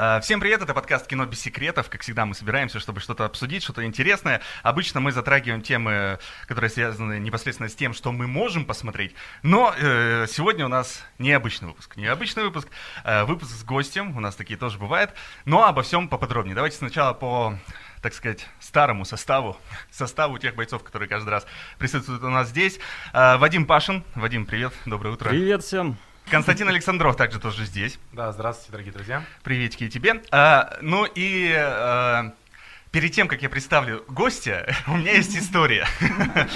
Э, всем привет, это подкаст «Кино без секретов». Как всегда, мы собираемся, чтобы что-то обсудить, что-то интересное. Обычно мы затрагиваем темы, которые связаны непосредственно с тем, что мы можем посмотреть. Но э, сегодня у нас необычный выпуск. Необычный выпуск, э, выпуск с гостем, у нас такие тоже бывают. Но обо всем поподробнее. Давайте сначала по так сказать, старому составу, составу тех бойцов, которые каждый раз присутствуют у нас здесь. Э, Вадим Пашин. Вадим, привет, доброе утро. Привет всем. Константин Александров также тоже здесь. Да, здравствуйте, дорогие друзья. Приветики и тебе. А, ну и а, перед тем, как я представлю гостя, у меня есть история.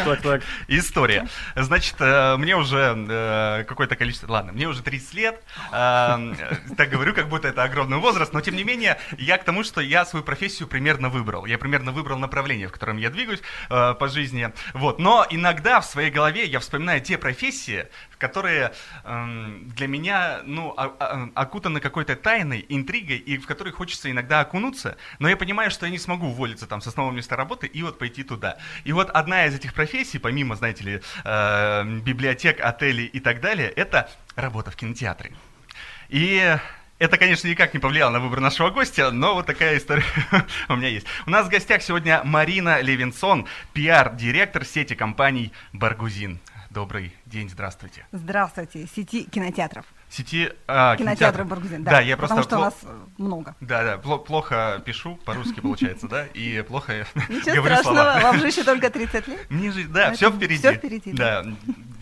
Так, так. История. Значит, э, мне уже э, какое-то количество... Ладно, мне уже 30 лет. Э, Так говорю, как будто это огромный возраст, но тем не менее, я к тому, что я свою профессию примерно выбрал. Я примерно выбрал направление, в котором я двигаюсь по жизни. Вот. Но иногда в своей голове я вспоминаю те профессии, которые эм, для меня, ну, о- о- окутаны какой-то тайной, интригой, и в которые хочется иногда окунуться, но я понимаю, что я не смогу уволиться там с основного места работы и вот пойти туда. И вот одна из этих профессий, помимо, знаете ли, э, библиотек, отелей и так далее, это работа в кинотеатре. И это, конечно, никак не повлияло на выбор нашего гостя, но вот такая история у меня есть. У нас в гостях сегодня Марина Левинсон, пиар-директор сети компаний «Баргузин». Добрый день, здравствуйте. Здравствуйте, сети кинотеатров. Сети а, Кинотеатры Баргузин, да. Да, я просто Потому что у пло- нас э, много. Да, да, пло- плохо пишу, по-русски получается, да, и плохо Ничего говорю страшного, слова. вам же еще только 30 лет. Мне же, да, Поэтому все впереди. всё впереди, Да,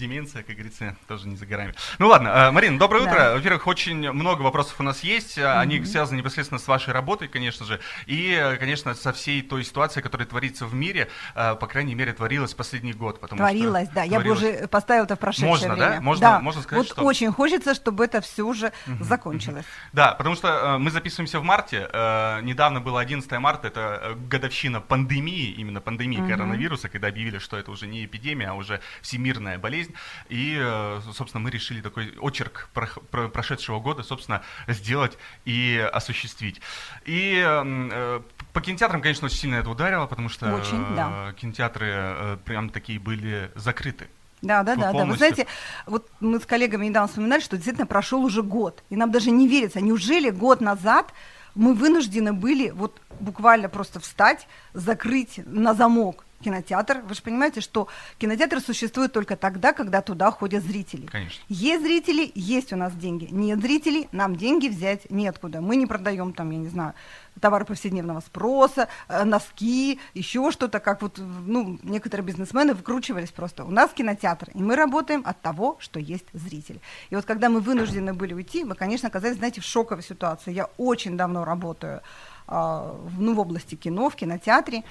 деменция, как говорится, тоже не за горами. Ну ладно, э, Марина, доброе Да. утро. Во-первых, очень много вопросов у нас есть. а, Они связаны непосредственно с вашей работой, конечно же, и, э, конечно, со всей той ситуацией, которая творится в мире, э, по крайней мере, творилась последний год. потому что Творилось, да. Я бы уже поставила это в прошедшее Можно, да? время. Можно- да. можно сказать, Вот что- очень хочется, чтобы это все уже закончилось. Да, потому что э, мы записываемся в марте. э, недавно было 11 марта, это э, годовщина пандемии, именно пандемии коронавируса, когда объявили, что это уже не эпидемия, а уже всемирная болезнь. И, э, собственно, мы решили такой очерк про- прошедшего года, собственно, сделать и осуществить. И э, по кинотеатрам, конечно, очень сильно это ударило, потому что Очень, э, да. кинотеатры э, прям такие были закрыты. Да, да, да, да. Вы знаете, вот мы с коллегами недавно вспоминали, что действительно прошел уже год. И нам даже не верится, неужели год назад мы вынуждены были вот буквально просто встать, закрыть на замок кинотеатр. Вы же понимаете, что кинотеатр существует только тогда, когда туда ходят зрители. Конечно. Есть зрители, есть у нас деньги. Нет зрителей, нам деньги взять неоткуда. Мы не продаем там, я не знаю, товары повседневного спроса, э, носки, еще что-то, как вот, ну, некоторые бизнесмены выкручивались просто. У нас кинотеатр, и мы работаем от того, что есть зритель. И вот когда мы вынуждены были уйти, мы, конечно, оказались, знаете, в шоковой ситуации. Я очень давно работаю а, ну, в области кино, в кинотеатре,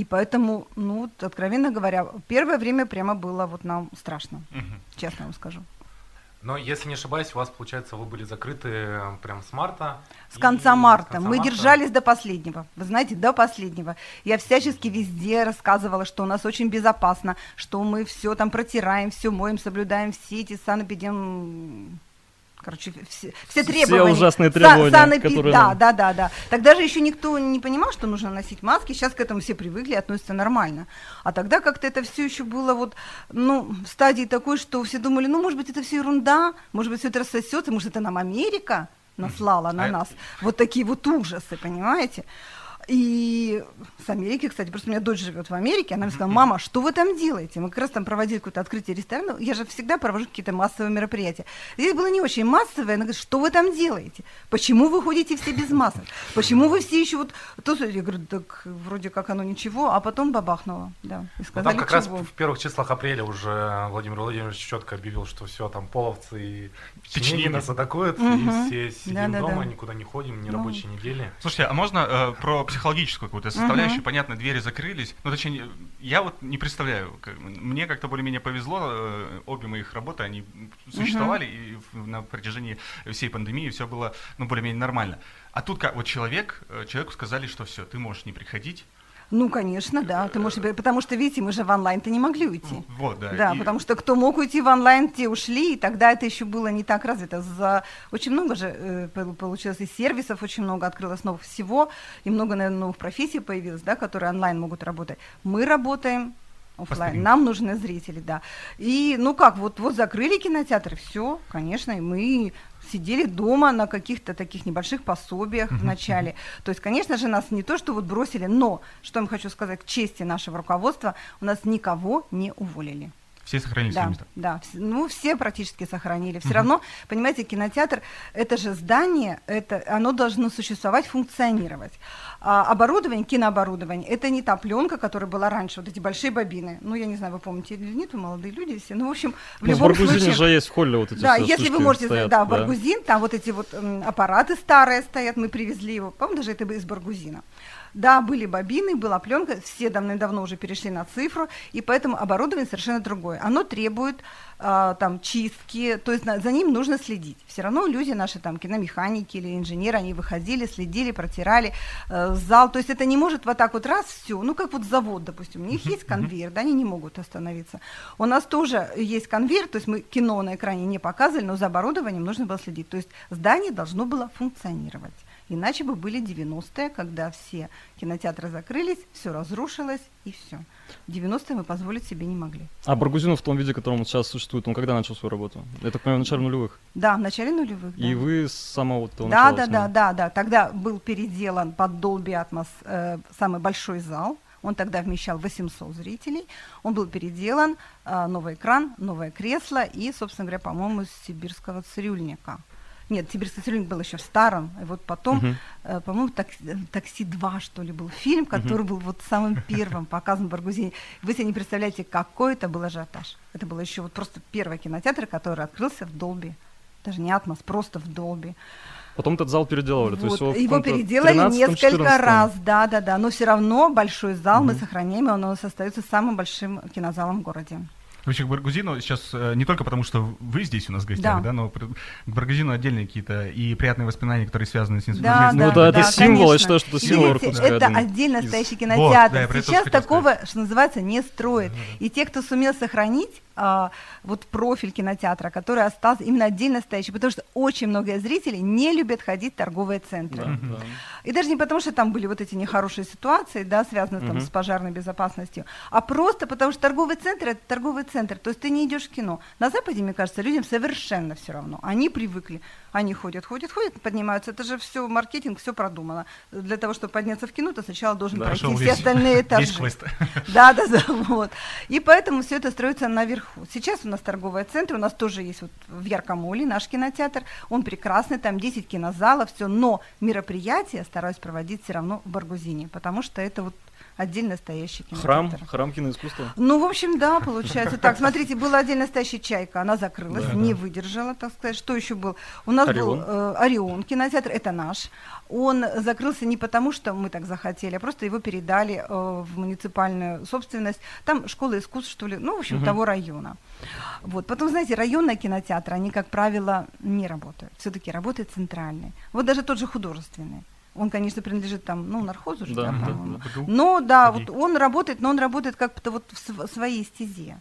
и поэтому, ну, откровенно говоря, первое время прямо было вот нам страшно, Мгм. честно вам скажу. Но, если не ошибаюсь, у вас, получается, вы были закрыты э, прям с марта. С и конца марта. конца Мы марта. держались до последнего. Вы знаете, до последнего. Я всячески везде рассказывала, что у нас очень безопасно, что мы все там протираем, все моем, соблюдаем все эти санэпидем... Короче, все, все Все требования. ужасные Са- требования, санэпи- которые Да, да, да, да. Тогда же еще никто не понимал, что нужно носить маски. Сейчас к этому все привыкли, относятся нормально. А тогда как-то это все еще было вот, ну, в стадии такой, что все думали, ну, может быть, это все ерунда, может быть, все это рассосется, может, это нам Америка наслала на А- нас. Вот такие вот ужасы, понимаете? И с Америки, кстати, просто у меня дочь живет в Америке, она мне сказала, мама, что вы там делаете? Мы как раз там проводили какое-то открытие ресторана, я же всегда провожу какие-то массовые мероприятия. Здесь было не очень массовое, она говорит, что вы там делаете? Почему вы ходите все без масок? Почему вы все еще вот... То, я говорю, так вроде как оно ничего, а потом бабахнуло, да. И Ну, сказали, там как раз чего. в первых числах апреля уже Владимир Владимирович четко объявил, что все, там половцы и Печенеги. нас атакуют, Мгм. и все сидим Да-да-да. дома, никуда не ходим, ни Ну. рабочей недели. Слушайте, а можно э, про психологическую какую-то составляющую? Понятно, двери закрылись. Ну, точнее, я вот не представляю. мне как-то более-менее повезло. э, обе моих работы, они существовали и в- на протяжении всей пандемии все было, ну, более-менее нормально. А тут как, вот человек, э, человеку сказали, что все, ты можешь не приходить. Ну, конечно, да. Ты можешь, потому что, видите, мы же в онлайн-то не могли уйти. Вот, да. Да, и- потому что кто мог уйти в онлайн, те ушли, и тогда это еще было не так развито. За очень много же э, пол- получилось и сервисов, очень много открылось новых всего, и много, наверное, новых профессий появилось, да, которые онлайн могут работать. Мы работаем. Постримить. Нам нужны зрители, да. И, ну как, вот, вот закрыли кинотеатры, все, конечно, и мы сидели дома на каких-то таких небольших пособиях в начале. То есть, конечно же, нас не то, что вот бросили, но, что я вам хочу сказать, к чести нашего руководства, у нас никого не уволили. Все сохранили свои Да, места. да, ну все практически сохранили. Все равно, понимаете, кинотеатр это же здание, это оно должно существовать, функционировать. А оборудование, кинооборудование, это не та пленка, которая была раньше, вот эти большие бобины. Ну я не знаю, вы помните или нет, вы молодые люди все. Ну в общем, в Ну, в любом Баргузине случае. же есть в холле вот эти Да, все если вы можете, стоят, да, Баргузин, там вот эти вот м, аппараты старые стоят, мы привезли его, по-моему, даже это из Баргузина. Да, были бобины, была пленка, все давно-давно уже перешли на цифру, и поэтому оборудование совершенно другое. Оно требует а, там чистки, то есть за ним нужно следить. Все равно люди наши там киномеханики или инженеры, они выходили, следили, протирали э, зал, то есть это не может вот так вот раз все, ну как вот завод, допустим, у них есть конвейер, да, они не могут остановиться. У нас тоже есть конвейер, то есть мы кино на экране не показывали, но за оборудованием нужно было следить. То есть здание должно было функционировать. Иначе бы были 90-е, когда все кинотеатры закрылись, все разрушилось и все. 90-е мы позволить себе не могли. А Баргузин в том виде, в котором он сейчас существует, он когда начал свою работу? Я так понимаю, в начале нулевых. Да, в начале нулевых. И да. вы с самого вот этого Да, начала да, да, да, да. Тогда был переделан под Dolby Atmos э, самый большой зал. Он тогда вмещал 800 зрителей. Он был переделан, э, новый экран, новое кресло и, собственно говоря, по-моему, из сибирского цирюльника. Нет, цирюльник был еще в старом. И вот потом, э, по-моему, «Такси, э, «Такси 2», что ли, был фильм, который был вот самым первым показан в Баргузине. Вы себе не представляете, какой это был ажиотаж. Это был еще вот просто первый кинотеатр, который открылся в Долби. Даже не Атмос, просто в Долби. Потом этот зал переделывали. то есть Вот, Его каком-то переделали 13-м, несколько 14-м. раз, да, да, да. Но все равно большой зал мы Мгм. сохраняем, и он у нас остается самым большим кинозалом в городе. Вообще к Баргузину сейчас э, не только потому, что вы здесь у нас в гостях, Да. да, но к Баргузину отдельные какие-то и приятные воспоминания, которые связаны с ним. Да, Ну да, да, это да, символ, я конечно. считаю, что это И символ видите, Иркутска, Это отдельно из- стоящий Вот, кинотеатр. да, Сейчас такого, что называется, не строят. И те, кто сумел сохранить а, вот профиль кинотеатра, который остался именно отдельно стоящий, потому что очень много зрителей не любят ходить в торговые центры. Да, да. И даже не потому, что там были вот эти нехорошие ситуации, да, связанные там Мгм. с пожарной безопасностью, а просто потому, что торговый центр это торговый центр. То есть ты не идешь в кино. На Западе, мне кажется, людям совершенно все равно. Они привыкли. Они ходят, ходят, ходят, поднимаются. Это же все маркетинг, все продумано. Для того, чтобы подняться в кино, ты сначала должен Да. пройти все весь- остальные этажи. Да, да, да, вот. И поэтому все это строится наверху. Сейчас у нас торговый центр, у нас тоже есть вот в Яркомоле наш кинотеатр. Он прекрасный, там 10 кинозалов, все. Но мероприятия стараюсь проводить все равно в Баргузине, потому что это вот отдельно стоящий кинотеатр. Храм, храм киноискусства. Ну, в общем, да, получается так. Смотрите, была отдельно стоящая чайка, она закрылась, Да, не да. выдержала, так сказать. Что еще был? У нас Орион. был э, Орион кинотеатр, это наш. Он закрылся не потому, что мы так захотели, а просто его передали э, в муниципальную собственность. Там школа искусств, что ли, ну, в общем, Мгм. того района. Вот. Потом, знаете, районные кинотеатры, они, как правило, не работают. Все-таки работает центральный. Вот даже тот же художественный. Он, конечно, принадлежит там, ну, нархозу же, Да, да, да, по-моему. Но да, вот он работает, но он работает как-то вот в св- своей стезе.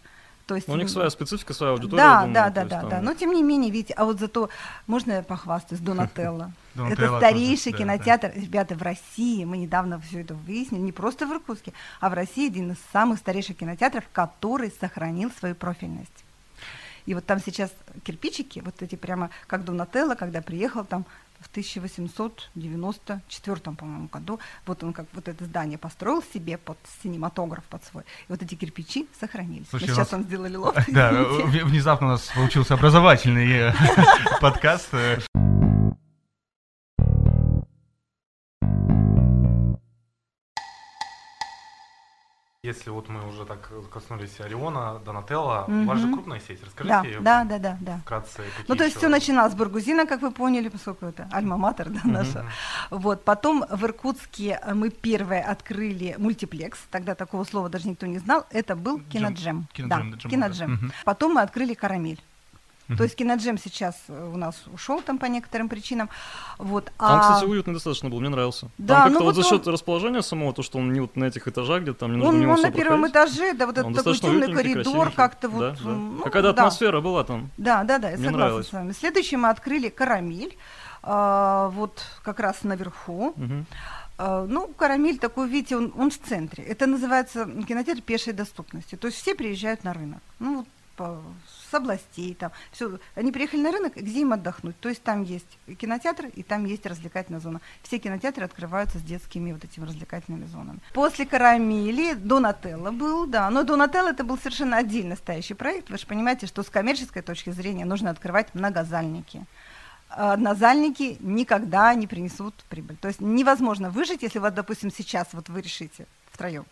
То есть Ну, у них своя специфика, своя аудитория. да, думаю, да, да, да, там- да. Но тем не менее, видите, а вот зато можно я похвастаюсь Донателло. Это тоже, старейший да, кинотеатр, ребята, в России. Мы недавно все это выяснили, не просто в Иркутске, а в России один из самых старейших кинотеатров, который сохранил свою профильность. И вот там сейчас кирпичики, вот эти прямо как Донателло, когда приехал там в 1894, по-моему, году, вот он как вот это здание построил себе под синематограф под свой. И вот эти кирпичи сохранились. Слушай, сейчас вам сделали лофт, Да, внезапно у нас получился образовательный э, подкаст. Если вот мы уже так коснулись Ориона, Донателло, у вас же крупная сеть. Да, Расскажите её да, да, да, да. вкратце. Ну, то есть все начиналось с Баргузина, как вы поняли, поскольку это альма-матер да, наша. Вот, потом в Иркутске э, мы первые открыли мультиплекс, тогда такого слова даже никто не знал, это был киноджем. Киноджем, Да, да, джем, киноджем. да. Потом мы открыли карамель. То есть киноджем сейчас э, у нас ушел там по некоторым причинам. Вот, Там, а- кстати, уютный достаточно был, мне нравился. Да, там как-то ну вот за вот счет он- расположения самого, то, что он не вот на этих этажах, где там не нужно он, мимо он на первом проходить. этаже, да, вот Он этот такой темный коридор, как-то вот. Да, да. ну, Какая-то да. атмосфера была там. Да, да, да, я Мне согласна нравилось. с вами. Следующее мы открыли карамель, а, вот как раз наверху. Э, Ну, карамель такой, видите, он, он в центре. Это называется кинотеатр пешей доступности. То есть все приезжают на рынок. Ну, вот по- с областей там. Все. Они приехали на рынок, где им отдохнуть. То есть там есть кинотеатр, и там есть развлекательная зона. Все кинотеатры открываются с детскими вот этими развлекательными зонами. После карамели Донателло был, да. Но Донателло это был совершенно отдельно стоящий проект. Вы же понимаете, что с коммерческой точки зрения нужно открывать многозальники а однозальники никогда не принесут прибыль. То есть невозможно выжить, если вот, допустим, сейчас вот вы решите втроем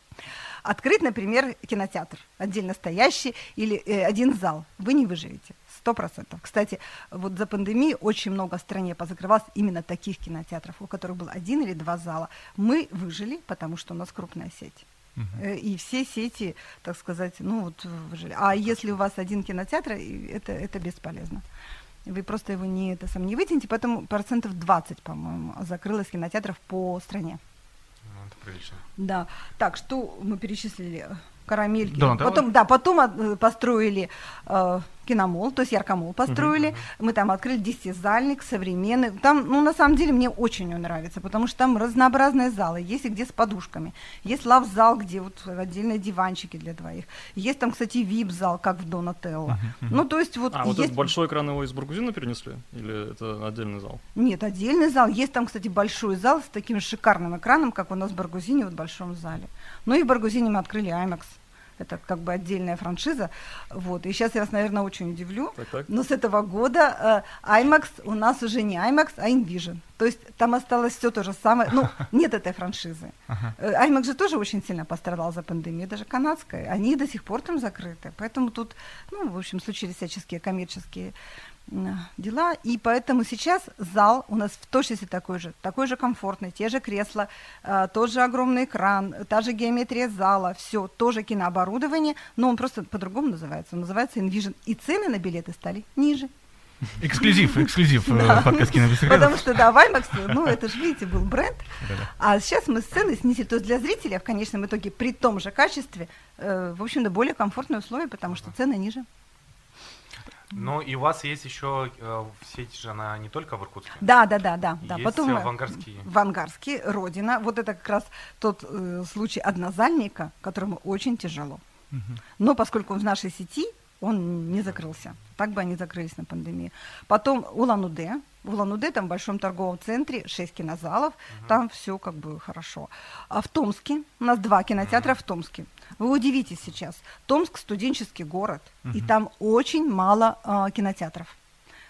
открыть, например, кинотеатр отдельно стоящий или э, один зал. Вы не выживете. Сто процентов. Кстати, вот за пандемию очень много в стране позакрывалось именно таких кинотеатров, у которых был один или два зала. Мы выжили, потому что у нас крупная сеть. Э, И все сети, так сказать, ну вот выжили. А если у вас один кинотеатр, это, это бесполезно. Вы просто его не, это сам не вытянете, поэтому процентов 20, по-моему, закрылось кинотеатров по стране. Прилично. Да. Так, что мы перечислили? Карамельки. Донателло. Потом, да, потом э, построили э, киномол, то есть яркомол построили. Мы там открыли десятизальник современный. Там, ну, на самом деле, мне очень он нравится, потому что там разнообразные залы. Есть и где с подушками. Есть лав-зал, где вот отдельные диванчики для двоих. Есть там, кстати, вип-зал, как в Донателло. Ну, то есть вот А, вот есть... этот большой экран его из Баргузина перенесли? Или это отдельный зал? Нет, отдельный зал. Есть там, кстати, большой зал с таким шикарным экраном, как у нас в Баргузине, вот в большом зале. Ну и в Баргузине мы открыли IMAX. Это как бы отдельная франшиза. Вот. И сейчас я вас, наверное, очень удивлю. Так, так. Но с этого года э, IMAX у нас уже не IMAX, а InVision. То есть там осталось все то же самое. Ну, нет этой франшизы. Э, IMAX же тоже очень сильно пострадал за пандемию, даже канадская. Они до сих пор там закрыты. Поэтому тут, ну, в общем, случились всяческие коммерческие дела, и поэтому сейчас зал у нас в точности такой же, такой же комфортный, те же кресла, э, тот же огромный экран, та же геометрия зала, все, тоже кинооборудование, но он просто по-другому называется, он называется InVision, и цены на билеты стали ниже. Эксклюзив, эксклюзив э, подкаст «Кино без секретов». Потому что, да, в IMAX, ну, это же, видите, был бренд, а сейчас мы цены снизили, то есть для зрителя в конечном итоге при том же качестве, э, в общем-то, более комфортные условия, потому что цены ниже. Ну, и у вас есть еще э, сеть же, она не только в Иркутске. Да, да, да, да. да. Есть, Потом э, в Ангарске. В Ангарске, Родина. Вот это как раз тот э, случай однозальника, которому очень тяжело. Но поскольку он в нашей сети, он не закрылся. Так бы они закрылись на пандемию. Потом Улан-Удэ. В Улан-Удэ, там в большом торговом центре, 6 кинозалов, там все как бы хорошо. А в Томске, у нас два кинотеатра в Томске. Вы удивитесь сейчас, Томск студенческий город, и там очень мало а, кинотеатров.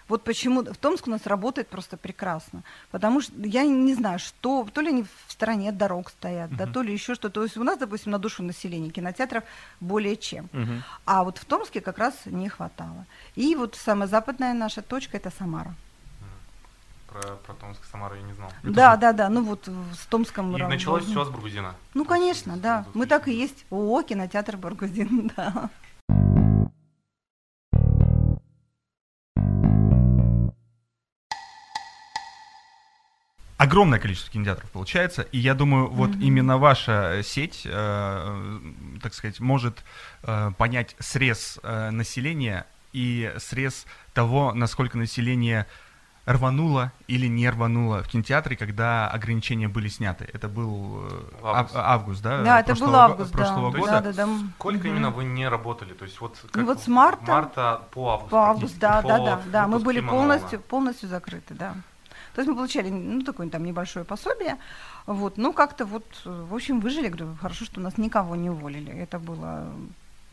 Вот почему в Томск у нас работает просто прекрасно. Потому что я не знаю, что, то ли они в стороне от дорог стоят, да, то ли еще что-то. То есть у нас, допустим, на душу населения кинотеатров более чем. Мгм. А вот в Томске как раз не хватало. И вот самая западная наша точка это Самара. Про, про Томск, Самару я не знал. да, да, да. Ну вот в- с Томском. И началось все с Баргузина. Ну, конечно, да. с Мы так и 2000. есть. ООО, кинотеатр Баргузин, да. огромное количество кинотеатров получается, и я думаю, вот именно ваша сеть, э, э, так сказать, может э, понять срез э, населения и срез того, насколько население рвануло или не рвануло в кинотеатре, когда ограничения были сняты. Это был э, Август. ав- август, да? Да, это был август, да. прошлого То есть года. Да, да, да. Сколько Мгм. именно вы не работали? То есть вот как вот с марта- марта по август. По август, да, да, да, да. Мы были полностью, полностью закрыты, да. То есть мы получали, ну, такое там небольшое пособие, вот, ну, как-то вот, э, в общем, выжили, говорю, хорошо, что нас никого не уволили, это было,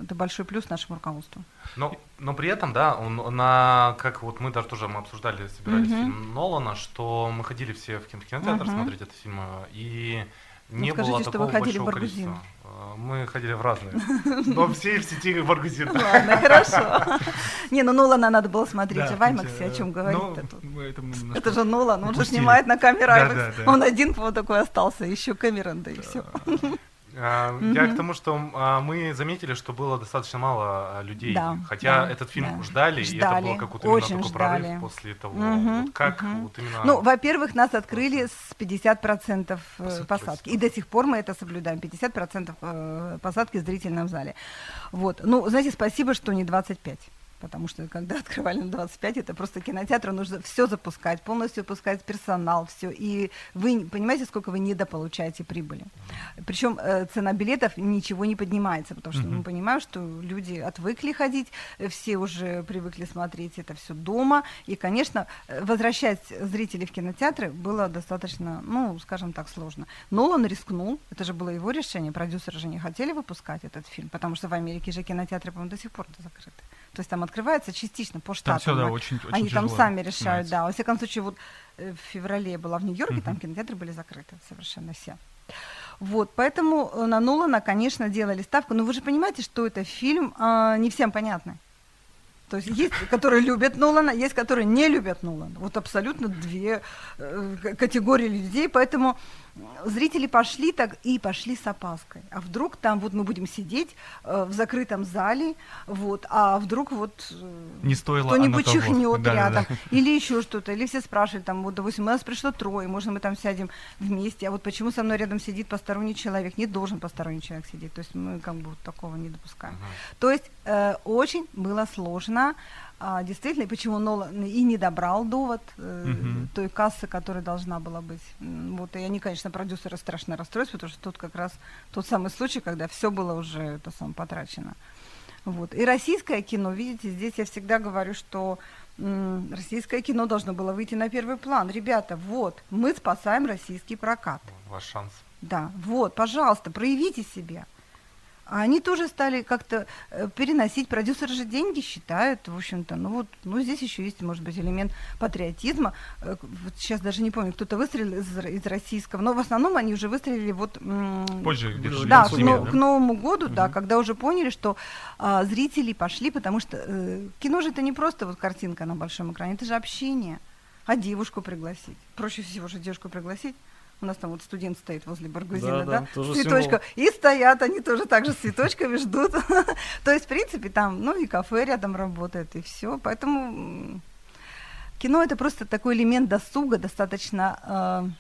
это большой плюс нашему руководству. Но, но при этом, да, он, на, как вот мы даже тоже мы обсуждали, собирались Мгм. фильм Нолана, что мы ходили все в кино- кинотеатр Мгм. смотреть этот фильм, э, и Ну, не скажите, было что такого вы ходили в Баргузин. количества. Э, Мы ходили в разные. Но все в сети Баргузин. Ладно, хорошо. Не, ну Нолана надо было смотреть, а в IMAX о э, чем ну, говорить-то тут? мы это же Нолан, он же снимает на камеру. Он один вот такой остался, еще Кэмерон, да и все. А, Я к тому, что а, мы заметили, что было достаточно мало а, людей. Да, Хотя да, этот фильм да. ждали, и это Ждали, был какой-то именно очень такой ждали. прорыв после того. Вот как вот именно... Ну, во-первых, нас открыли с 50% э, Посадки. посадки. И до сих пор мы это соблюдаем. 50% э, посадки в зрительном зале. Вот. Ну, знаете, спасибо, что не 25. Потому что когда открывали на 25, это просто кинотеатру нужно все запускать, полностью запускать персонал, все, и вы понимаете, сколько вы недополучаете прибыли. Причем э, цена билетов ничего не поднимается, потому что Мгм. мы понимаем, что люди отвыкли ходить, э, все уже привыкли смотреть это все дома, и, конечно, э, возвращать зрителей в кинотеатры было достаточно, ну, скажем так, сложно. Нолан рискнул, это же было его решение, продюсеры же не хотели выпускать этот фильм, потому что в Америке же кинотеатры, по-моему, до сих пор закрыты. То есть там открывается частично по Там штатам. все, да, очень, очень Они там сами решают, да. Во всяком случае, вот э, в феврале я была в Нью-Йорке, там Мгм. кинотеатры были закрыты совершенно все. Вот, поэтому э, на Нолана, конечно, делали ставку. Но вы же понимаете, что это фильм а, не всем понятный. То есть есть, которые любят Нолана, есть, которые не любят Нолана. Вот абсолютно две э, категории людей, поэтому зрители пошли так и пошли с опаской. А вдруг там вот мы будем сидеть э, в закрытом зале, вот, а вдруг вот э, Не стоило кто-нибудь чихнет Да-да-да. рядом, или еще что-то, или все спрашивали, там, вот, допустим, у нас пришло трое, можно мы там сядем вместе, а вот почему со мной рядом сидит посторонний человек? Не должен посторонний человек сидеть, то есть мы как бы вот такого не допускаем. То есть э, очень было сложно, а, действительно, и почему Нолан и не добрал довод э, той кассы, которая должна была быть. Вот, и они, конечно, продюсеры страшно расстроились, потому что тут как раз тот самый случай, когда все было уже это сам потрачено. Вот. И российское кино, видите, здесь я всегда говорю, что м, российское кино должно было выйти на первый план. Ребята, вот, мы спасаем российский прокат. Ваш шанс. Да, вот, пожалуйста, проявите себя. А они тоже стали как-то э, переносить. Продюсеры же деньги считают, в общем-то. Ну вот, ну здесь еще есть, может быть, элемент патриотизма. Э, Вот сейчас даже не помню, кто-то выстрелил из, из российского, но в основном они уже выстрелили вот... Позже где-то Да, да, к, но- да? к Новому году, да, Мгм. когда уже поняли, что а, зрители пошли, потому что э, кино же это не просто вот картинка на большом экране, это же общение. А девушку пригласить? Проще всего же девушку пригласить. У нас там вот студент стоит возле Баргузина, Да, да, да, с цветочком. И стоят они тоже так же с цветочками ждут. То есть, в принципе, там, ну и кафе рядом работает, и все. Поэтому кино это просто такой элемент досуга, достаточно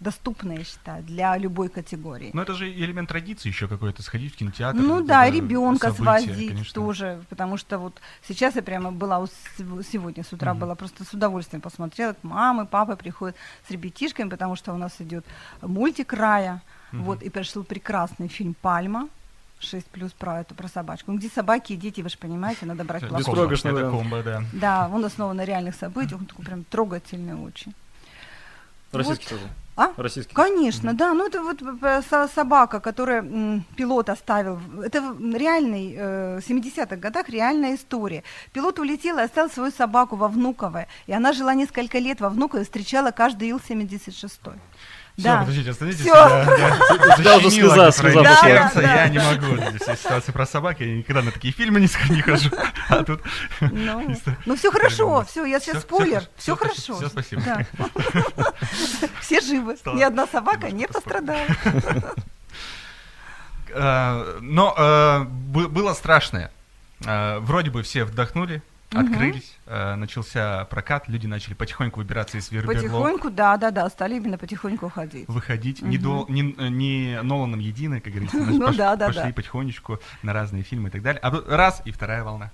доступный, я считаю, для любой категории. Но это же элемент традиции еще какой-то, сходить в кинотеатр. Ну да, ребенка событие, свозить конечно. тоже, потому что вот сейчас я прямо была у сегодня с утра Мгм. была просто с удовольствием посмотрела, как мамы, папы приходят с ребятишками, потому что у нас идет мультик Рая, Мгм. вот и пришел прекрасный фильм Пальма. 6 плюс про эту про собачку. Ну, Где собаки и дети, вы же понимаете, надо брать Это плохое. комбо, да. Да, он основан на реальных событиях, он такой прям трогательный очень. Российский тоже. А? Российский. Конечно, да. Ну это вот э, со- собака, которая пилот оставил. Это реальный, э, в 70-х годах реальная история. Пилот улетел и оставил свою собаку во Внуково. И она жила несколько лет во Внуково и встречала каждый Ил-76. Все, Да. подождите, остановитесь. Всё. Я, я тебя уже слеза проявления пошла. сердца, Да, я да, не да. могу. Здесь ситуация про собак, я никогда на такие фильмы не, не хожу. А тут... Ну, ну все хорошо, все, я сейчас спойлер. Все хорошо, всё, спасибо. Да. Все живы. Стало Ни одна собака не пострадала. Э, Но э, бы- было страшное. Э, Вроде бы все вдохнули, открылись, начался прокат, люди начали потихоньку выбираться из верберлог, Потихоньку, да, да, да, стали именно потихоньку ходить. выходить. Не, Мгм. до, не, не Ноланом единый, как говорится. Ну пош- да, да, пошли да. потихонечку на разные фильмы и так далее. А раз, и вторая волна.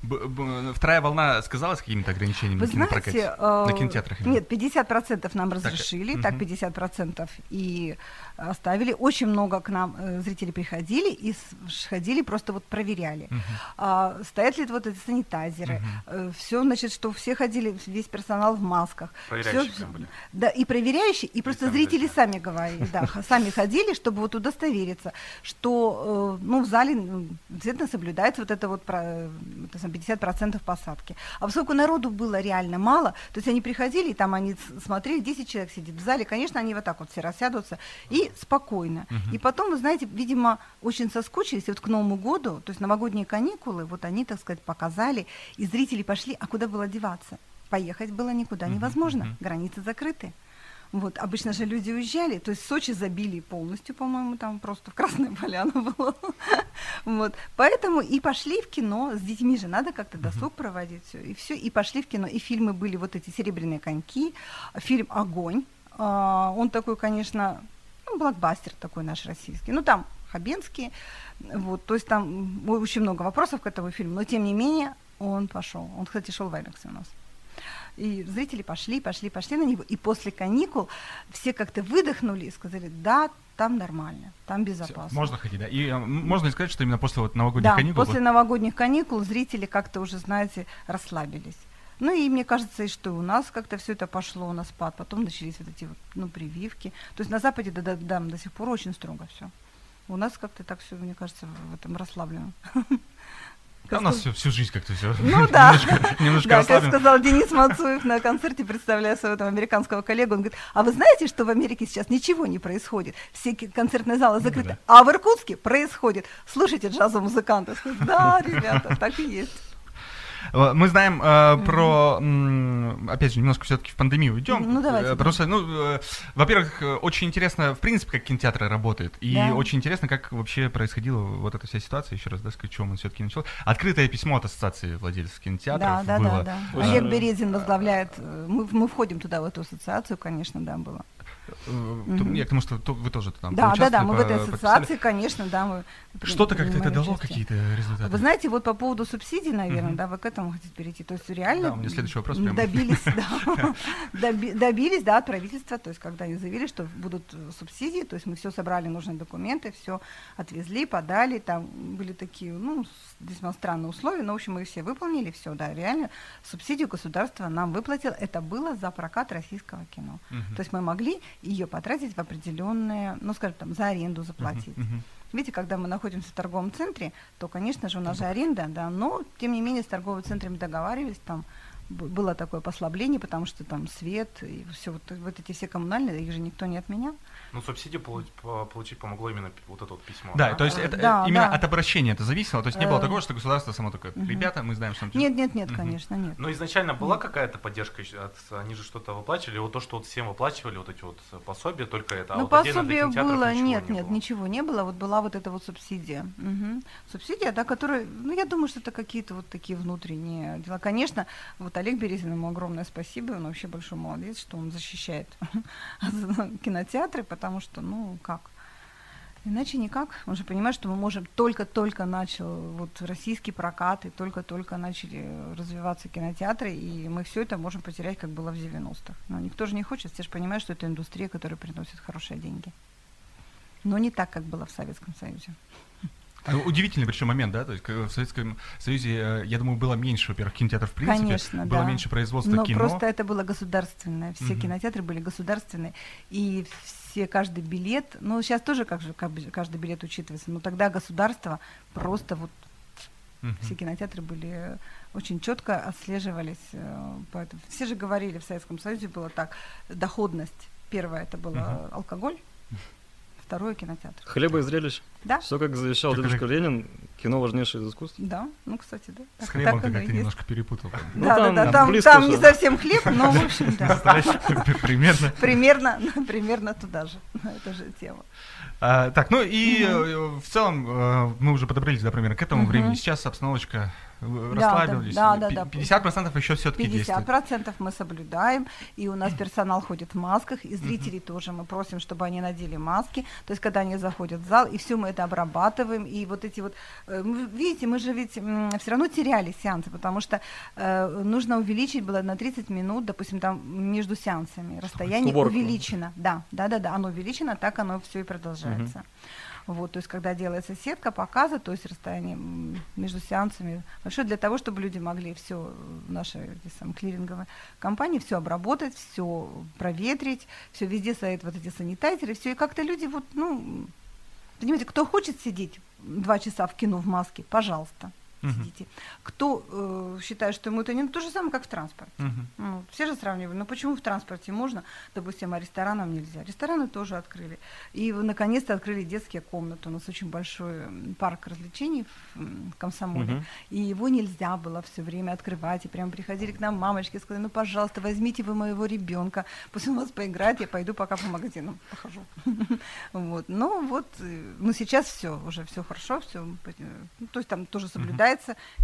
Б- б- вторая волна сказалась какими-то ограничениями Вы на знаете, э, на кинотеатрах именно. нет, 50% нам разрешили, так, мгм. 50% и оставили. Очень много к нам э, зрителей приходили и с- ходили, просто вот проверяли. Мгм. А, стоят ли вот эти санитайзеры. все, значит, что все ходили, весь персонал в масках. Проверяющие Всё- были. Да, и проверяющие, и просто зрители Лицензия. сами говорили, да, сами ходили, чтобы вот удостовериться, что, э, ну, в зале действительно соблюдается вот это вот про, э, это сам 50% посадки. А поскольку народу было реально мало, то есть они приходили, и там они смотрели, 10 человек сидит в зале, конечно, они вот так вот все рассядутся, и спокойно. Мгм. И потом, вы знаете, видимо, очень соскучились, вот к Новому году, то есть новогодние каникулы, вот они, так сказать, показали, и зрители пошли, а куда было деваться? Поехать было никуда невозможно, мгм. границы закрыты. Вот, обычно же люди уезжали, то есть Сочи забили полностью, по-моему, там просто в Красная Поляна было. Вот, поэтому и пошли в кино, с детьми же надо как-то досуг проводить, всё, и все, и пошли в кино, и фильмы были вот эти «Серебряные коньки», фильм «Огонь», А, он такой, конечно, ну, блокбастер такой наш российский, ну, там Хабенский, вот, то есть там очень много вопросов к этому фильму, но тем не менее Он пошел. Он, кстати, шел в IMAX у нас. И зрители пошли, пошли, пошли на него. И после каникул все как-то выдохнули и сказали, да, там нормально, там безопасно. Можно ходить, да. И м- можно сказать, что именно после вот новогодних да, каникул... после новогодних каникул зрители как-то уже, знаете, расслабились. Ну и мне кажется, и что у нас как-то все это пошло на спад, потом начались вот эти вот, ну, прививки. То есть на Западе, да, да, да, до сих пор очень строго все. У нас как-то так все, мне кажется, в этом расслаблено. Да, у нас всю, всю жизнь как-то все. Ну да. Немножко, немножко Да, как сказал Денис Мацуев на концерте, представляя своего там американского коллегу, он говорит, а вы знаете, что в Америке сейчас ничего не происходит? Все концертные залы закрыты, да. а в Иркутске происходит. Слушайте джазовых музыкантов. Да, ребята, так и есть. Э, Мы знаем э, про, м, опять же, немножко все-таки в пандемию уйдем. Ну, давайте, Э, что, ну, э, во-первых, э, очень интересно, в принципе, как кинотеатры работают. И Да. очень интересно, как вообще происходила вот эта вся ситуация. Еще раз, да, с чего мы все-таки начали. Открытое письмо от Ассоциации владельцев кинотеатров Да, да, было. да, да. Очень Олег да. Березин возглавляет, мы, мы входим туда, в эту ассоциацию, конечно, да, было. Мгм. Я к тому, что то- вы тоже там Да, да, да, мы в этой ассоциации, конечно, да, мы Что-то как-то это дало, какие-то результаты? Вы знаете, вот по поводу субсидий, наверное, Мгм. да, вы к этому хотите перейти. То есть реально Да, у меня следующий вопрос прямо. добились, да, доби- добились, да, от правительства, то есть когда они заявили, что будут э, субсидии, то есть мы все собрали нужные документы, все отвезли, подали, там были такие, ну, весьма странные условия, но, в общем, мы все выполнили, все, да, реально субсидию государство нам выплатило, это было за прокат российского кино. Мгм. То есть мы могли ее потратить в определенные, ну, скажем, там, за аренду заплатить. Мгм, мгм. Видите, когда мы находимся в торговом центре, то, конечно же, у нас же аренда, да, но, тем не менее, с торговыми центрами договаривались, там было такое послабление, потому что там свет и все вот, вот эти все коммунальные, их же никто не отменял. Ну, субсидию получ- по- получить помогло именно вот это вот письмо. Да, то есть это э, да, именно да. от обращения это зависело, то есть не было Э, такого, что государство само такое, ребята, мы знаем, что нам Нет, нет, нет, конечно, нет. Но изначально была какая-то поддержка, они же что-то выплачивали, вот то, что вот всем выплачивали, вот эти вот э, пособия, только это, а ну, пособие было, нет, не нет, ничего не было, вот была вот эта вот субсидия. Субсидия, да, которая, ну, я думаю, что это какие-то вот такие внутренние дела. Конечно, вот Олег Березин, ему огромное спасибо, он вообще большой молодец, что он защищает кинотеатры, потому что, ну, как, Иначе никак. Он же понимает, что мы можем только-только начал вот российский прокат, и только-только начали развиваться кинотеатры, и мы все это можем потерять, как было в 90-х. Но никто же не хочет, все же понимают, что это индустрия, которая приносит хорошие деньги. Но не так, как было в Советском Союзе. А, Удивительный причем момент, да, то есть к- в Советском Союзе, э, я думаю, было меньше, во-первых, кинотеатров в принципе, Конечно, было да. меньше производства Но кино. просто это было государственное. Все Мгм. кинотеатры были государственные. И все, каждый билет, ну сейчас тоже как же каждый билет учитывается, но тогда государство просто вот Мгм. все кинотеатры были э, очень четко отслеживались. э, Поэтому все же говорили в Советском Союзе было так: доходность первое это было Мгм. алкоголь, второе кинотеатр. Хлеба и зрелищ. Да, Все как завещал Как дедушка Ленин, кино важнейшее из искусств. да, ну кстати, да. С Так- хлебом так ты как-то есть. немножко перепутал. Ну, да, там да, да, там, близко там не совсем хлеб, но в общем, да. Примерно. Примерно, примерно туда же, на эту же тему. А, Так, ну и э, в целом э, мы уже подобрались, да, примерно к этому времени. Сейчас обстановочка расслабились. да, да, да. Пи- 50% еще все-таки 50% действует. мы соблюдаем, и у нас персонал ходит в масках, и зрителей тоже мы просим, чтобы они надели маски, то есть когда они заходят в зал, и все мы это обрабатываем, и вот эти вот, э, видите, мы же ведь все равно теряли сеансы, потому что э, нужно увеличить было на 30 минут, допустим, там между сеансами, расстояние увеличено, да, да, да, да, оно увеличено, так оно все и продолжается. Вот, то есть, когда делается сетка показа, то есть расстояние между сеансами большое для того, чтобы люди могли все наши эти самые клиринговые компании все обработать, все проветрить, все везде стоят вот эти санитайзеры, все и как-то люди вот, ну, понимаете, кто хочет сидеть два часа в кино в маске, пожалуйста, Мгм. сидите. Кто э, считает, что ему это не то же самое, как в транспорте. Мгм. Ну, все же сравнивали, ну почему в транспорте можно, допустим, а ресторанам нельзя? Рестораны тоже открыли. И наконец-то открыли детские комнаты. У нас очень большой парк развлечений в Комсомоле. Мгм. И его нельзя было все время открывать. И прям приходили к нам мамочки, сказали, ну, пожалуйста, возьмите вы моего ребенка, пусть он у вас поиграет, я пойду пока по магазинам похожу. Вот. Ну, вот, э, ну, сейчас все, уже все хорошо, все, то есть там тоже соблюдается,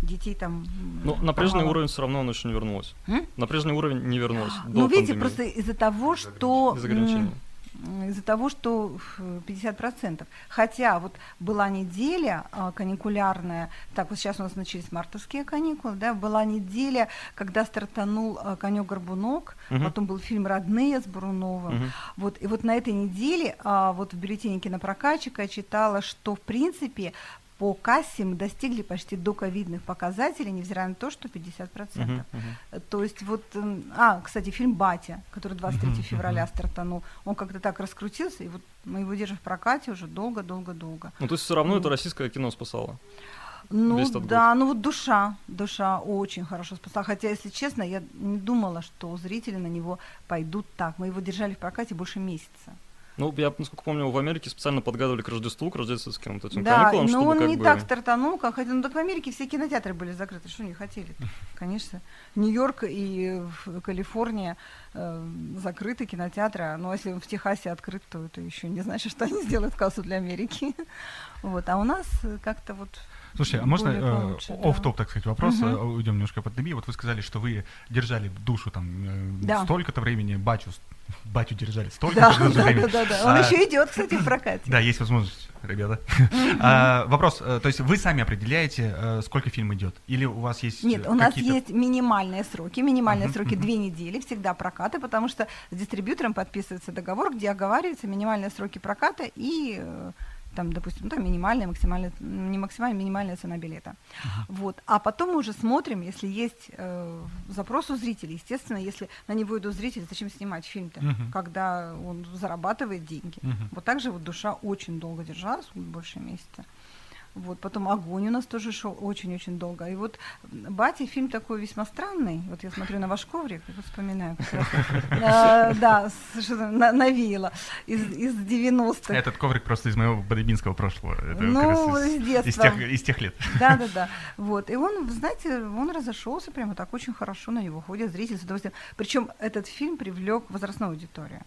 детей там... Ну, на прежний мало. уровень все равно он еще не вернулось. М? На прежний уровень не вернулось. Ну, до видите, пандемии. просто из-за того, что... Из ограничений. м, м, из-за того, что э, 50%. Хотя вот была неделя а, каникулярная, так вот сейчас у нас начались мартовские каникулы, да, была неделя, когда стартанул а, «Конек-горбунок», Мгм. потом был фильм «Родные» с Бруновым. Мгм. Вот, и вот на этой неделе а, вот в бюллетене кинопрокатчика я читала, что в принципе по кассе мы достигли почти до ковидных показателей, невзирая на то, что 50%. Мгм, мгм. Э, То есть вот, м, а, кстати, фильм «Батя», который 23 Мгм, февраля мгм. стартанул, он как-то так раскрутился, и вот мы его держим в прокате уже долго-долго-долго. Ну, то есть все равно это Мгм. российское кино спасало. Ну да, ну вот душа, душа очень хорошо спасла. Хотя, если честно, я не думала, что зрители на него пойдут так. Мы его держали в прокате больше месяца. Ну, я, насколько помню, в Америке специально подгадывали к Рождеству, к рождественским вот этим да, каникулам, но чтобы он как не бы... так стартанул, как хотел. Ну так в Америке все кинотеатры были закрыты. Что они хотели? Конечно. Нью-Йорк и Калифорния э, закрыты кинотеатры. Ну, а если в Техасе открыт, то это еще не значит, что они сделают кассу для Америки. Вот. А у нас как-то вот Слушай, а можно э, получше, да. офф-топ, так сказать, вопрос, Мгм. э, уйдем немножко по пандемии. Вот вы сказали, что вы держали душу там э, Да. столько-то времени, с- батю держали столько-то Да, да, времени. да, да, да. Он А, еще идет, кстати, в прокате. Да, есть возможность, ребята. А, Вопрос, э, то есть вы сами определяете, сколько фильм идет? Или у вас есть Нет, у нас есть минимальные сроки. Минимальные Мгм, сроки мгм. две недели, всегда прокаты, потому что с дистрибьютором подписывается договор, где оговариваются минимальные сроки проката и там, допустим, ну, там минимальная, максимальная, не максимальная, минимальная цена билета. Вот. А потом мы уже смотрим, если есть э, запрос у зрителей. Естественно, если на него идут зрители, зачем снимать фильм-то, Мгм. когда он зарабатывает деньги. Мгм. Вот так же вот душа очень долго держалась, больше месяца. Вот, потом огонь у нас тоже шел очень-очень долго. И вот Батя фильм такой весьма странный. Вот я смотрю на ваш коврик и вот вспоминаю. А, Да, навеяло из, из 90-х. Этот коврик просто из моего бодибинского прошлого. Ну, из детства. из тех, лет. Да, да, да. Вот. И он, знаете, он разошелся прямо так очень хорошо, на него ходят зрители с удовольствием. Причем этот фильм привлек возрастную аудиторию.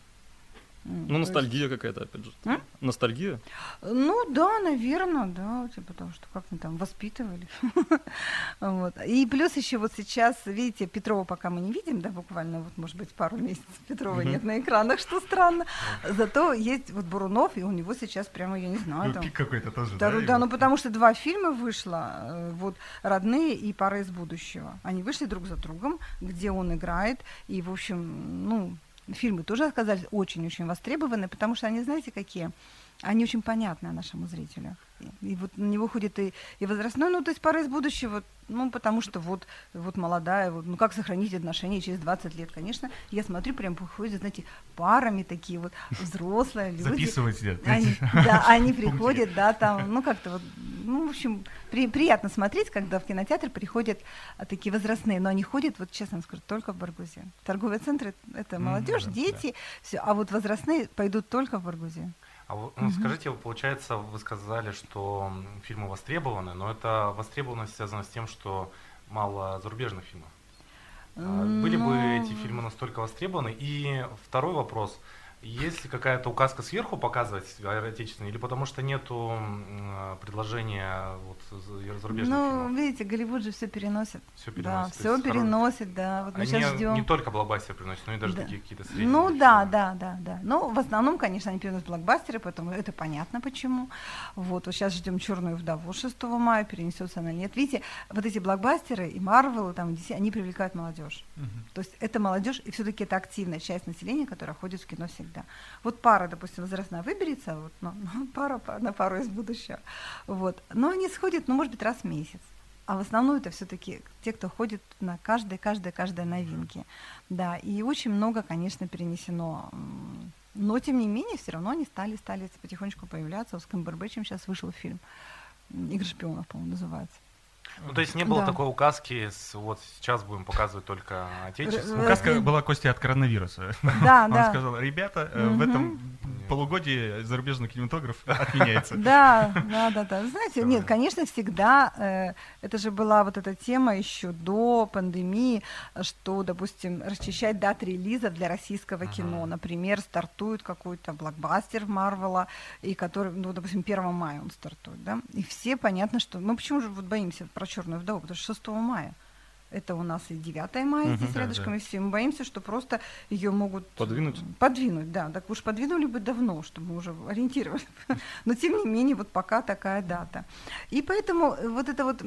Ну, есть- ностальгия какая-то, опять же. М? Ностальгия? Ну да, наверное, да, типа потому что как мы там воспитывали. вот. И плюс еще вот сейчас, видите, Петрова пока мы не видим, да, буквально вот, может быть, пару месяцев Петрова нет на экранах, что странно. Зато есть вот Бурунов, и у него сейчас прямо, я не знаю, Ну, там... пик какой-то тоже, Да, да? да, его? ну потому что два фильма вышло, э, вот «Родные» и «Пара из будущего». Они вышли друг за другом, где он играет, и, в общем, ну, фильмы тоже оказались очень-очень востребованы, потому что они, знаете, какие? Они очень понятны нашему зрителю. И, вот на него ходит и, и возрастной, ну, то есть «Пара из будущего», ну, потому что вот, вот молодая, вот, ну, как сохранить отношения через 20 лет, конечно. Я смотрю, прям приходят, знаете, парами такие вот, взрослые люди. Записывайте. Они, да, они приходят, да, там, ну как-то вот, ну, в общем, при- приятно смотреть, когда в кинотеатр приходят а, такие возрастные, но они ходят, вот честно скажу, только в Баргузе. Торговые центры — это молодежь, да, дети, все, а вот возрастные пойдут только в Баргузе. А вот, ну, скажите, вот получается, вы сказали, что фильмы востребованы, но это востребованность связана с тем, что мало зарубежных фильмов. А Были бы Ну, эти фильмы настолько востребованы? И второй вопрос. Есть ли какая-то указка сверху показывать отечественные, или потому что нету э, предложения вот, за- зарубежных Ну, фильмов? видите, Голливуд же все переносит. Все Да, переносит. То все есть переносит, да. Вот мы Они сейчас ждем. не только блокбастер приносят, но и даже Да. такие какие-то средние. Ну фильмы. да, да, да, да. Ну, в основном, конечно, они переносят блокбастеры, поэтому это понятно почему. Вот, вот сейчас ждем черную вдову 6 мая, перенесется она или нет. Видите, вот эти блокбастеры и Марвел, и там, и DC, они привлекают молодежь. Мгм. То есть это молодежь, и все-таки это активная часть населения, которая ходит в кино всегда. Вот пара, допустим, возрастная выберется, вот, ну, ну, пара па- на пару из будущего. Вот. Но они сходят, ну, может быть, раз в месяц. А в основном это все-таки те, кто ходит на каждой, каждой, каждой новинке. Да, и очень много, конечно, перенесено. Но, тем не менее, все равно они стали, стали потихонечку появляться. У Скамбербэтчем сейчас вышел фильм «Игры шпионов», по-моему, называется. Ну, то есть не было Да. такой указки, с, вот сейчас будем показывать только отечественные. Р- Указка Разве- была Кости от коронавируса. Да, Он да. сказал, ребята, э, в этом полугодии зарубежный кинематограф отменяется. Да, да, да, да. Знаете, нет, конечно, всегда э, это же была вот эта тема еще до пандемии, что, допустим, расчищать даты релизов для российского кино. Например, стартует какой-то блокбастер Марвела, и который, ну, допустим, 1 мая он стартует, да. И все понятно, что. Мы почему же вот боимся про черную вдову? Потому что 6 мая. Это у нас и 9 мая Мгм. здесь Да, рядышком, да. и все. Мы боимся, что просто ее могут... Подвинуть? Подвинуть, да. Так уж подвинули бы давно, чтобы мы уже ориентировались. Но тем не менее, вот пока такая дата. И поэтому э, вот эта вот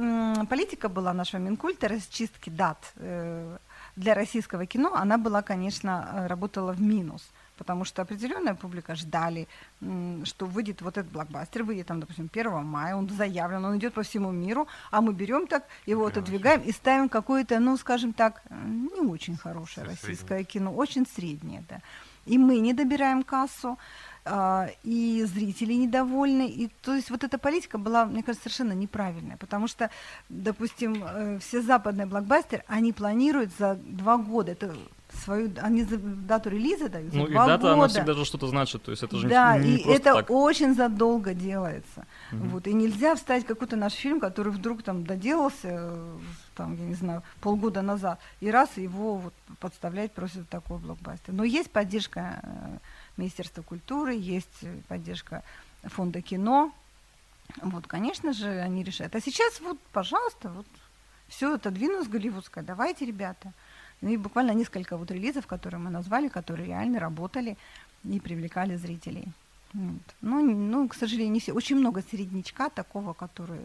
политика была нашего Минкульта, расчистки дат э, для российского кино, она была, конечно, э, работала в минус. Потому что определенная публика ждали, что выйдет вот этот блокбастер, выйдет там, допустим, 1 мая, он заявлен, он идет по всему миру, а мы берем так, его Прям отодвигаем и ставим какое-то, ну, скажем так, э, не очень хорошее Среднее. российское кино, очень среднее, да. И мы не добираем кассу, а, и зрители недовольны. И, то есть вот эта политика была, мне кажется, совершенно неправильная, потому что, допустим, э, все западные блокбастеры, они планируют за два года, это свою, они дату релиза дают Ну и дата, года. она всегда же что-то значит, то есть это же не- Да, не, и просто это так. очень задолго делается. Мгм. Вот, и нельзя вставить какой-то наш фильм, который вдруг там доделался, э, там, я не знаю, полгода назад, и раз его вот подставлять просят такой блокбастер. Но есть поддержка э, Министерства культуры, есть э, поддержка фонда кино. Вот, конечно же, они решают. А сейчас вот, пожалуйста, вот все отодвинулось голливудское. Давайте, ребята. Ну и буквально несколько вот релизов, которые мы назвали, которые реально работали и привлекали зрителей. Вот. Ну, ну, к сожалению, не все. Очень много середнячка такого, которые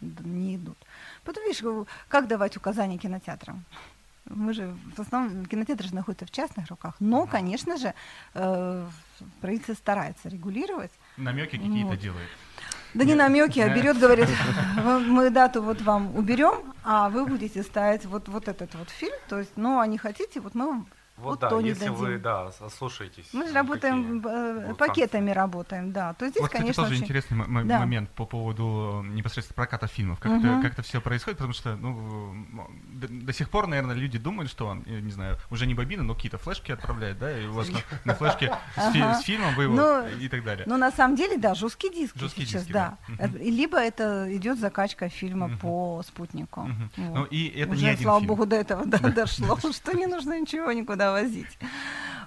не идут. Потом, видишь, как давать указания кинотеатрам? Мы же, в основном, кинотеатры же находятся в частных руках. Но, конечно же, э, правительство старается регулировать. Намеки какие-то Вот. делает. Да не намеки, а берет, говорит, «Вам- мы дату вот вам уберем, а вы будете ставить вот, вот этот вот фильм. То есть, ну, а не хотите, вот мы вам Вот, Вот да, то не если вы, дадим. да, ослушаетесь. Мы же ну, работаем, какие э, пакетами работаем, да. То здесь, вот, кстати, конечно, тоже очень... интересный м- Да. момент по поводу непосредственно проката фильмов. Как, Мгм. это, как это все происходит, потому что ну, до, до сих пор, наверное, люди думают, что, я не знаю, уже не бобины, но какие-то флешки отправляют, да, и у вас на, на флешке с, фи- Ага. с фильмом вы его Ну, и так далее. Но на самом деле, да, жесткие диски Жесткие сейчас, диски, да. Э, Либо это идет закачка фильма по спутнику. Вот. Ну и это Уже, не один слава фильм. богу, до этого да, дошло, что не нужно ничего никуда возить.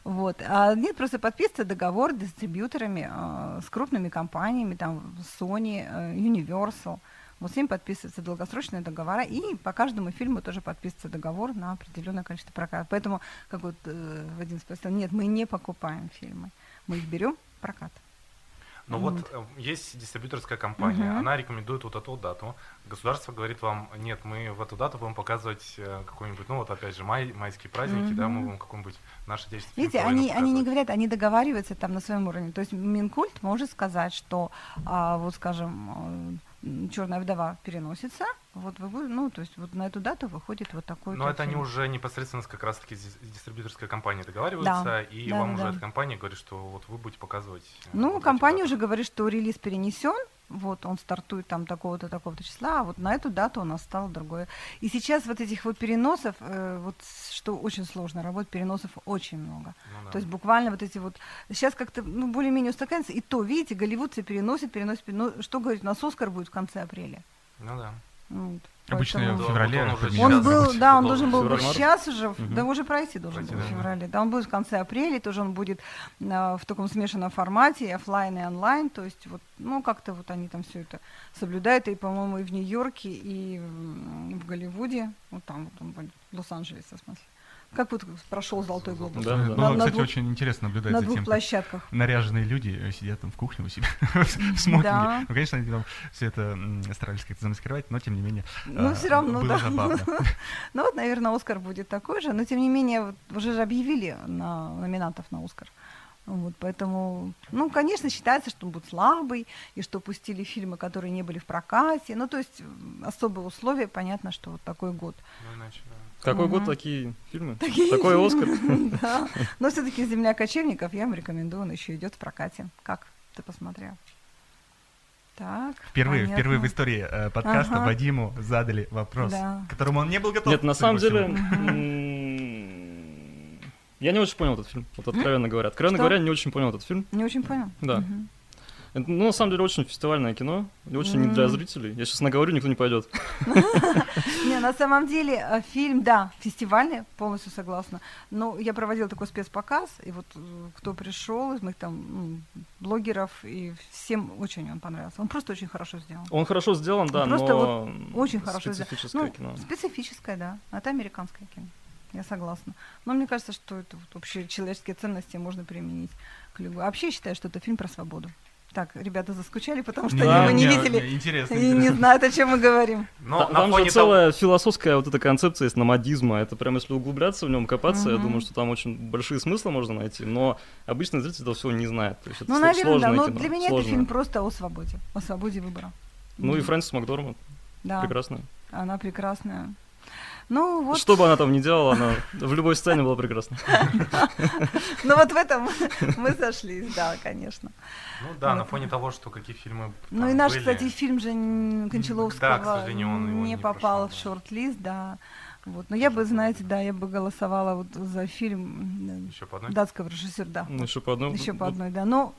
Вот. А нет, просто подписывается договор с дистрибьюторами, э, с крупными компаниями, там, Sony, э, Universal. Вот с ними подписываются долгосрочные договора, и по каждому фильму тоже подписывается договор на определенное количество прокатов. Поэтому, как вот э, Вадим спросил, нет, мы не покупаем фильмы, мы их берем прокат. Ну Вот. вот э, есть дистрибьюторская компания, Мгм. она рекомендует вот эту дату. Государство говорит вам, нет, мы в эту дату будем показывать э, какой-нибудь, ну вот опять же, май, майские праздники, да, мы будем какой-нибудь наш отечественный Видите, они, они не говорят, они договариваются там на своем уровне. То есть Минкульт может сказать, что, а, вот скажем, Черная вдова переносится, вот вы, ну, то есть вот на эту дату выходит вот такой. Но это они уже непосредственно как раз таки с дис- дистрибьюторской компанией договариваются, Да, и да, вам да, уже да. эта компания говорит, что вот вы будете показывать. э, Ну, вот компания уже говорит, что релиз перенесен, вот он стартует там такого-то, такого-то числа, а вот на эту дату у нас стало другое. И сейчас вот этих вот переносов, э, вот что очень сложно работать, переносов очень много. Ну да. То есть буквально вот эти вот... Сейчас как-то ну, более-менее устаканится. И то, видите, Голливуд все переносит, переносит, переносит. Ну, что говорить, у нас Оскар будет в конце апреля. Ну да. Вот. Обычно Поэтому- в Да, феврале. вот он должно был, быть. да, он Должен должен был быть сейчас уже, Мгм. да уже пройти должен Пройти, был в да. феврале. Да, он будет в конце апреля, тоже он будет а, в таком смешанном формате, и оффлайн и онлайн, то есть вот, ну как-то вот они там все это соблюдают, и, по-моему, и в Нью-Йорке, и в Голливуде, вот там вот он будет, в Лос-Анджелесе, в смысле. Как вот прошел Золотой глобус? Да, да. Ну, На- на кстати, двух- очень интересно наблюдать На за двух тем, как площадках. наряженные люди сидят там в кухне у себя в смокинге. Да. Ну, конечно, они там все это старались как-то замаскировать, но тем не менее Ну, а, все равно, было да. забавно. Ну вот, наверное, Оскар будет такой же, но тем не менее, вот уже же объявили на номинантов на Оскар. Вот, поэтому, ну, конечно, считается, что он будет слабый, и что пустили фильмы, которые не были в прокате. Ну, то есть особые условия, понятно, что вот такой год. Ну иначе, да. Какой год такие фильмы? Такие Такой фильмы, Оскар. Да. Но все-таки «Земля кочевников» я вам рекомендую, он еще идет в прокате. Как ты посмотрел? Так, Впервые, понятно. впервые в истории э, подкаста Ага. Вадиму задали вопрос, Да. к которому он не был готов. Нет, на самом деле, я не очень понял этот фильм, вот откровенно говоря. Откровенно Что? говоря, не очень понял этот фильм. Не очень понял? Да. Это, ну, на самом деле, очень фестивальное кино, и очень не для зрителей. Я сейчас наговорю, никто не пойдет. Не, на самом деле э, фильм, да, фестивальный, полностью согласна. Но я проводила такой спецпоказ, и вот э, кто пришел из моих там м, блогеров, и всем очень он понравился. Он просто очень хорошо сделан. Он хорошо сделан, да, Просто но вот очень хорошо сделан. специфическое Ну, кино. специфическое, да. Это американское кино. Я согласна. Но мне кажется, что это вот общие человеческие ценности можно применить к любой. А вообще я считаю, что это фильм про свободу. Так, ребята заскучали, потому что Да, его не видели Интересно, и не интересно. знают, о чем мы говорим. Но на Там же того- целая философская вот эта концепция есть номадизма. Это прям если углубляться в нем, копаться, я Мгм. думаю, что там очень большие смыслы можно найти. Но обычный зритель этого всего не знает. То есть это Ну, наверное, да. Но кино, для меня это сложное. фильм просто о свободе, о свободе выбора. Ну и Мгм. Фрэнсис Макдорманд, Да, прекрасная. она прекрасная. Ну вот, Что бы она там ни делала, она в любой сцене была прекрасна. ну вот в этом мы сошлись, да, конечно. Ну да, на фоне того, что какие фильмы Ну и наш, кстати, фильм же Кончаловского не, попал в шорт-лист, да. Вот. Но я бы, знаете, да, я бы голосовала вот за фильм Еще по одной? датского режиссера, да. Ну, еще по одной. Еще по вот. одной, да. Ну,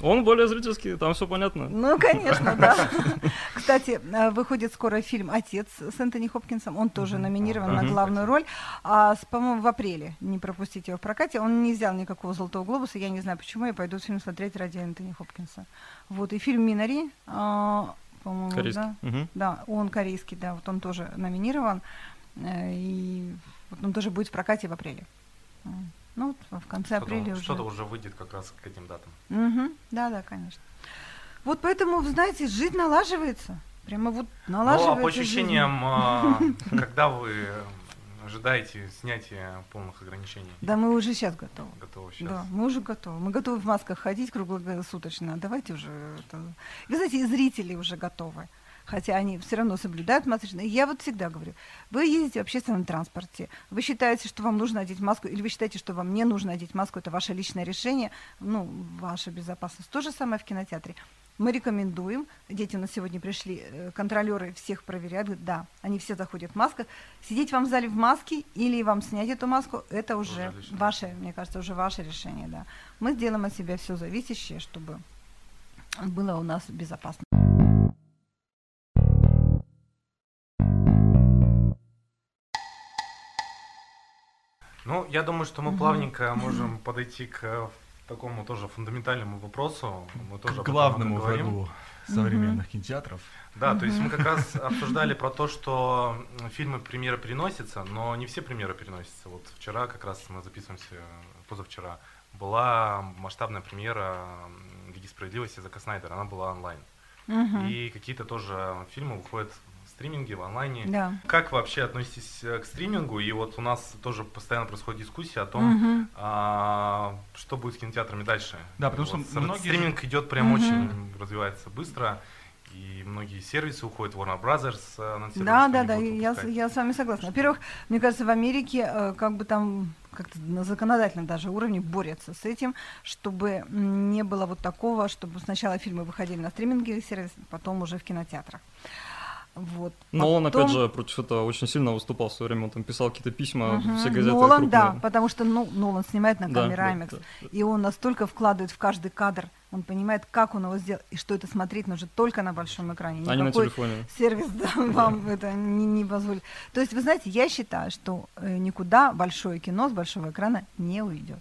Он более зрительский, там все понятно. ну, конечно, да. Кстати, э, выходит скоро фильм «Отец» с Энтони Хопкинсом. Он тоже номинирован на главную роль. А, по-моему, в апреле. Не пропустите его в прокате. Он не взял никакого «Золотого глобуса». Я не знаю, почему. Я пойду фильм смотреть ради Энтони Хопкинса. Вот. И фильм «Минари», а, по-моему, Корейский. да. Да, он корейский, да, вот он тоже номинирован. э, И вот он тоже будет в прокате в апреле. Ну, вот в конце Что-то- апреля уже. Что-то уже выйдет как раз к этим датам. Мгм. Да, да, конечно. Вот поэтому, знаете, жизнь налаживается. Прямо вот налаживается. Ну, а по ощущениям, а, когда вы ожидаете снятия полных ограничений? Да, мы уже сейчас готовы. Готовы сейчас? Да, мы уже готовы. Мы готовы в масках ходить круглосуточно. Давайте уже. это- Вы знаете, и зрители уже готовы. Хотя они все равно соблюдают масочно. И я вот всегда говорю, вы ездите в общественном транспорте, вы считаете, что вам нужно одеть маску, или вы считаете, что вам не нужно одеть маску, это ваше личное решение, ну, ваша безопасность. То же самое в кинотеатре. Мы рекомендуем, дети у нас сегодня пришли, э, контролеры всех проверяют, говорят, да, они все заходят в масках. Сидеть вам в зале в маске или вам снять эту маску, это уже Уже ваше, мне кажется, уже ваше решение, да. Мы сделаем от себя все зависящее, чтобы было у нас безопасно. Ну, я думаю, что мы плавненько можем подойти к э, такому тоже фундаментальному вопросу. Мы тоже К главному врагу современных кинотеатров. Да, то есть мы как раз обсуждали про то, что фильмы премьеры переносятся, но не все премьеры переносятся. Вот вчера как раз мы записываемся, позавчера, была масштабная премьера Лиги справедливости Зака Снайдера, она была онлайн. Мгм. И какие-то тоже фильмы выходят стриминге, в онлайне. Да. Как вы вообще относитесь э, к стримингу? И вот у нас тоже постоянно происходит дискуссия о том, Мгм. а, что будет с кинотеатрами дальше. Да, потому что Вот с- многие стриминг идет прям Мгм. очень развивается быстро. И многие сервисы уходят, Warner Brothers э, анонсировали, Да, что да, да, я, я с вами согласна. Во-первых, мне кажется, в Америке э, как бы там как-то на законодательном даже уровне борются с этим, чтобы не было вот такого, чтобы сначала фильмы выходили на стриминговый сервис, потом уже в кинотеатрах. Вот. Но он, Потом- опять же, против этого очень сильно выступал в свое время. Он там писал какие-то письма, Мгм. все газеты Нолан, крупные. да, потому что ну, Нолан снимает на Да, камере да, IMAX, да. и он настолько вкладывает в каждый кадр, он понимает, как он его сделал, и что это смотреть нужно только на большом экране. А не на Никакой телефоне. сервис да, вам это не, не позволит. То есть, вы знаете, я считаю, что э, никуда большое кино с большого экрана не уйдет.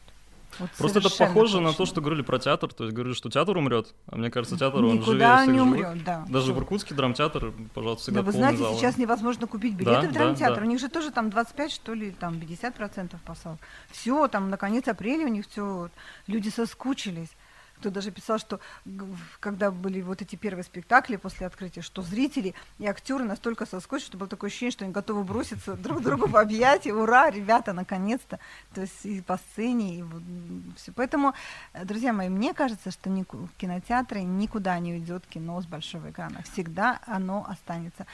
Вот Просто это похоже на точно. то, что говорили про театр. То есть говорили, что театр умрет, а мне кажется, театр он живее Никуда всех не живых. умрет, да. Даже в Иркутске драмтеатр, пожалуйста, всегда Да вы знаете, зал. сейчас невозможно купить билеты Да, в да, драмтеатр. да. У них же тоже там 25, что ли, там 50 процентов посал. Все, там на конец апреля у них все, люди соскучились. Кто даже писал, что когда были вот эти первые спектакли после открытия, что зрители и актеры настолько соскучились, что было такое ощущение, что они готовы броситься друг другу в объятия. Ура, ребята, наконец-то. То есть и по сцене, и все. Поэтому, э, друзья мои, мне кажется, что кинотеатры никуда не уйдет кино с большого экрана. Всегда оно останется.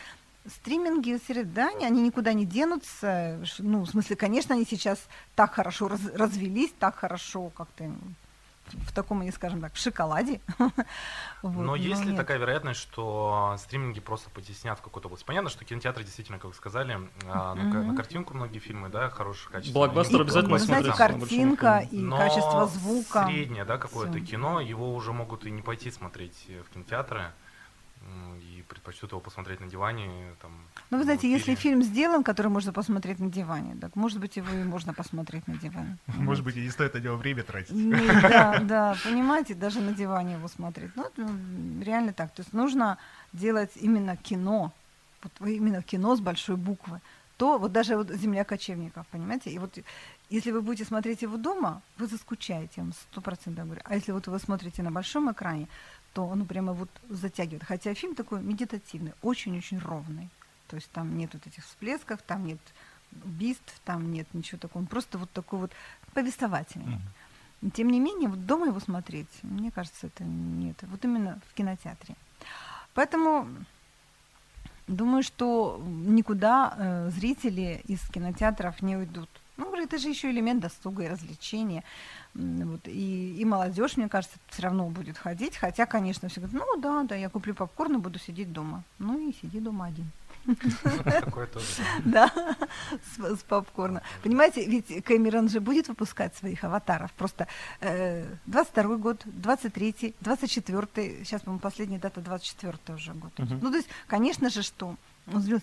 Стриминги, серии, да, они- никуда не денутся. Ну, в смысле, конечно, они сейчас так хорошо раз- развелись, так хорошо как-то в таком, не скажем так, в шоколаде. Вот, Но есть ли такая вероятность, что стриминги просто потеснят в какую-то область? Понятно, что кинотеатры действительно, как вы сказали, а, на, картинку многие фильмы, да, хороших качеств. Блокбастер обязательно на большом картинка и Но качество звука. среднее, да, какое-то кино, его уже могут и не пойти смотреть э, в кинотеатры, и предпочтут его посмотреть на диване. Там, Ну, вы знаете, если фильм сделан, который можно посмотреть на диване, так, может быть, его и можно посмотреть на диване. Может быть, и не стоит на него время тратить. Ну, Да, да, понимаете, даже на диване его смотреть. Ну, реально так. То есть нужно делать именно кино, вот именно кино с большой буквы. То вот даже вот «Земля кочевников», понимаете? И вот если вы будете смотреть его дома, вы заскучаете, я вам сто процентов говорю. А если вот вы смотрите на большом экране, то он прямо вот затягивает. Хотя фильм такой медитативный, очень-очень ровный. То есть там нет вот этих всплесков, там нет убийств, там нет ничего такого. Он просто вот такой вот повествовательный. Мгм. Тем не менее, вот дома его смотреть, мне кажется, это нет. Вот именно в кинотеатре. Поэтому думаю, что никуда э, зрители из кинотеатров не уйдут. Ну, это же еще элемент досуга и развлечения. Вот, и, и молодежь, мне кажется, все равно будет ходить. Хотя, конечно, все говорят, ну да, да, я куплю попкорн и буду сидеть дома. Ну и сиди дома один. Такое тоже, да. С, с попкорном. Понимаете, ведь Кэмерон же будет выпускать своих аватаров. Просто э, 22 год, 23 24 сейчас, по-моему, последняя дата 24 уже год. Ну, то есть, конечно же, что.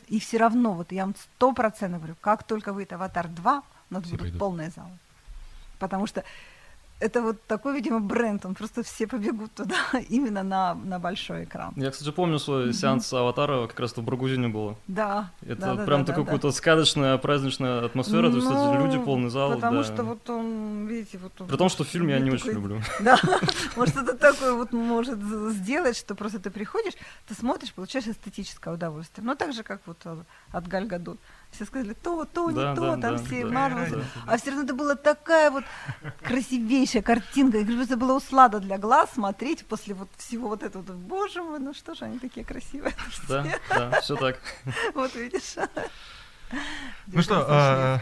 И все равно, вот я вам сто процентов говорю, как только выйдет «Аватар 2», у нас Все будут пойдут. полные залы. Потому что это вот такой, видимо, бренд, он просто все побегут туда именно на, на большой экран. Я, кстати, помню свой сеанс «Аватара», как раз в Баргузине было. Да. Это да, да, прям да, такая да, да. какая-то сказочная, праздничная атмосфера, то есть Ну, люди, полный зал. Потому да. что вот он, видите, вот он... При том, что фильм я не очень такой- люблю. Да, может, это такое вот может сделать, что просто ты приходишь, ты смотришь, получаешь эстетическое удовольствие. Ну, так же, как вот э, от Галь Гадот. Все сказали, то, то, не Да, то, да, там да, все да. Марвел. Да, А все равно это была такая вот красивейшая картинка. Я говорю, это было услада для глаз смотреть после вот всего вот этого. Боже мой, ну что же они такие красивые. Да, да, все так. Вот видишь. Ну что,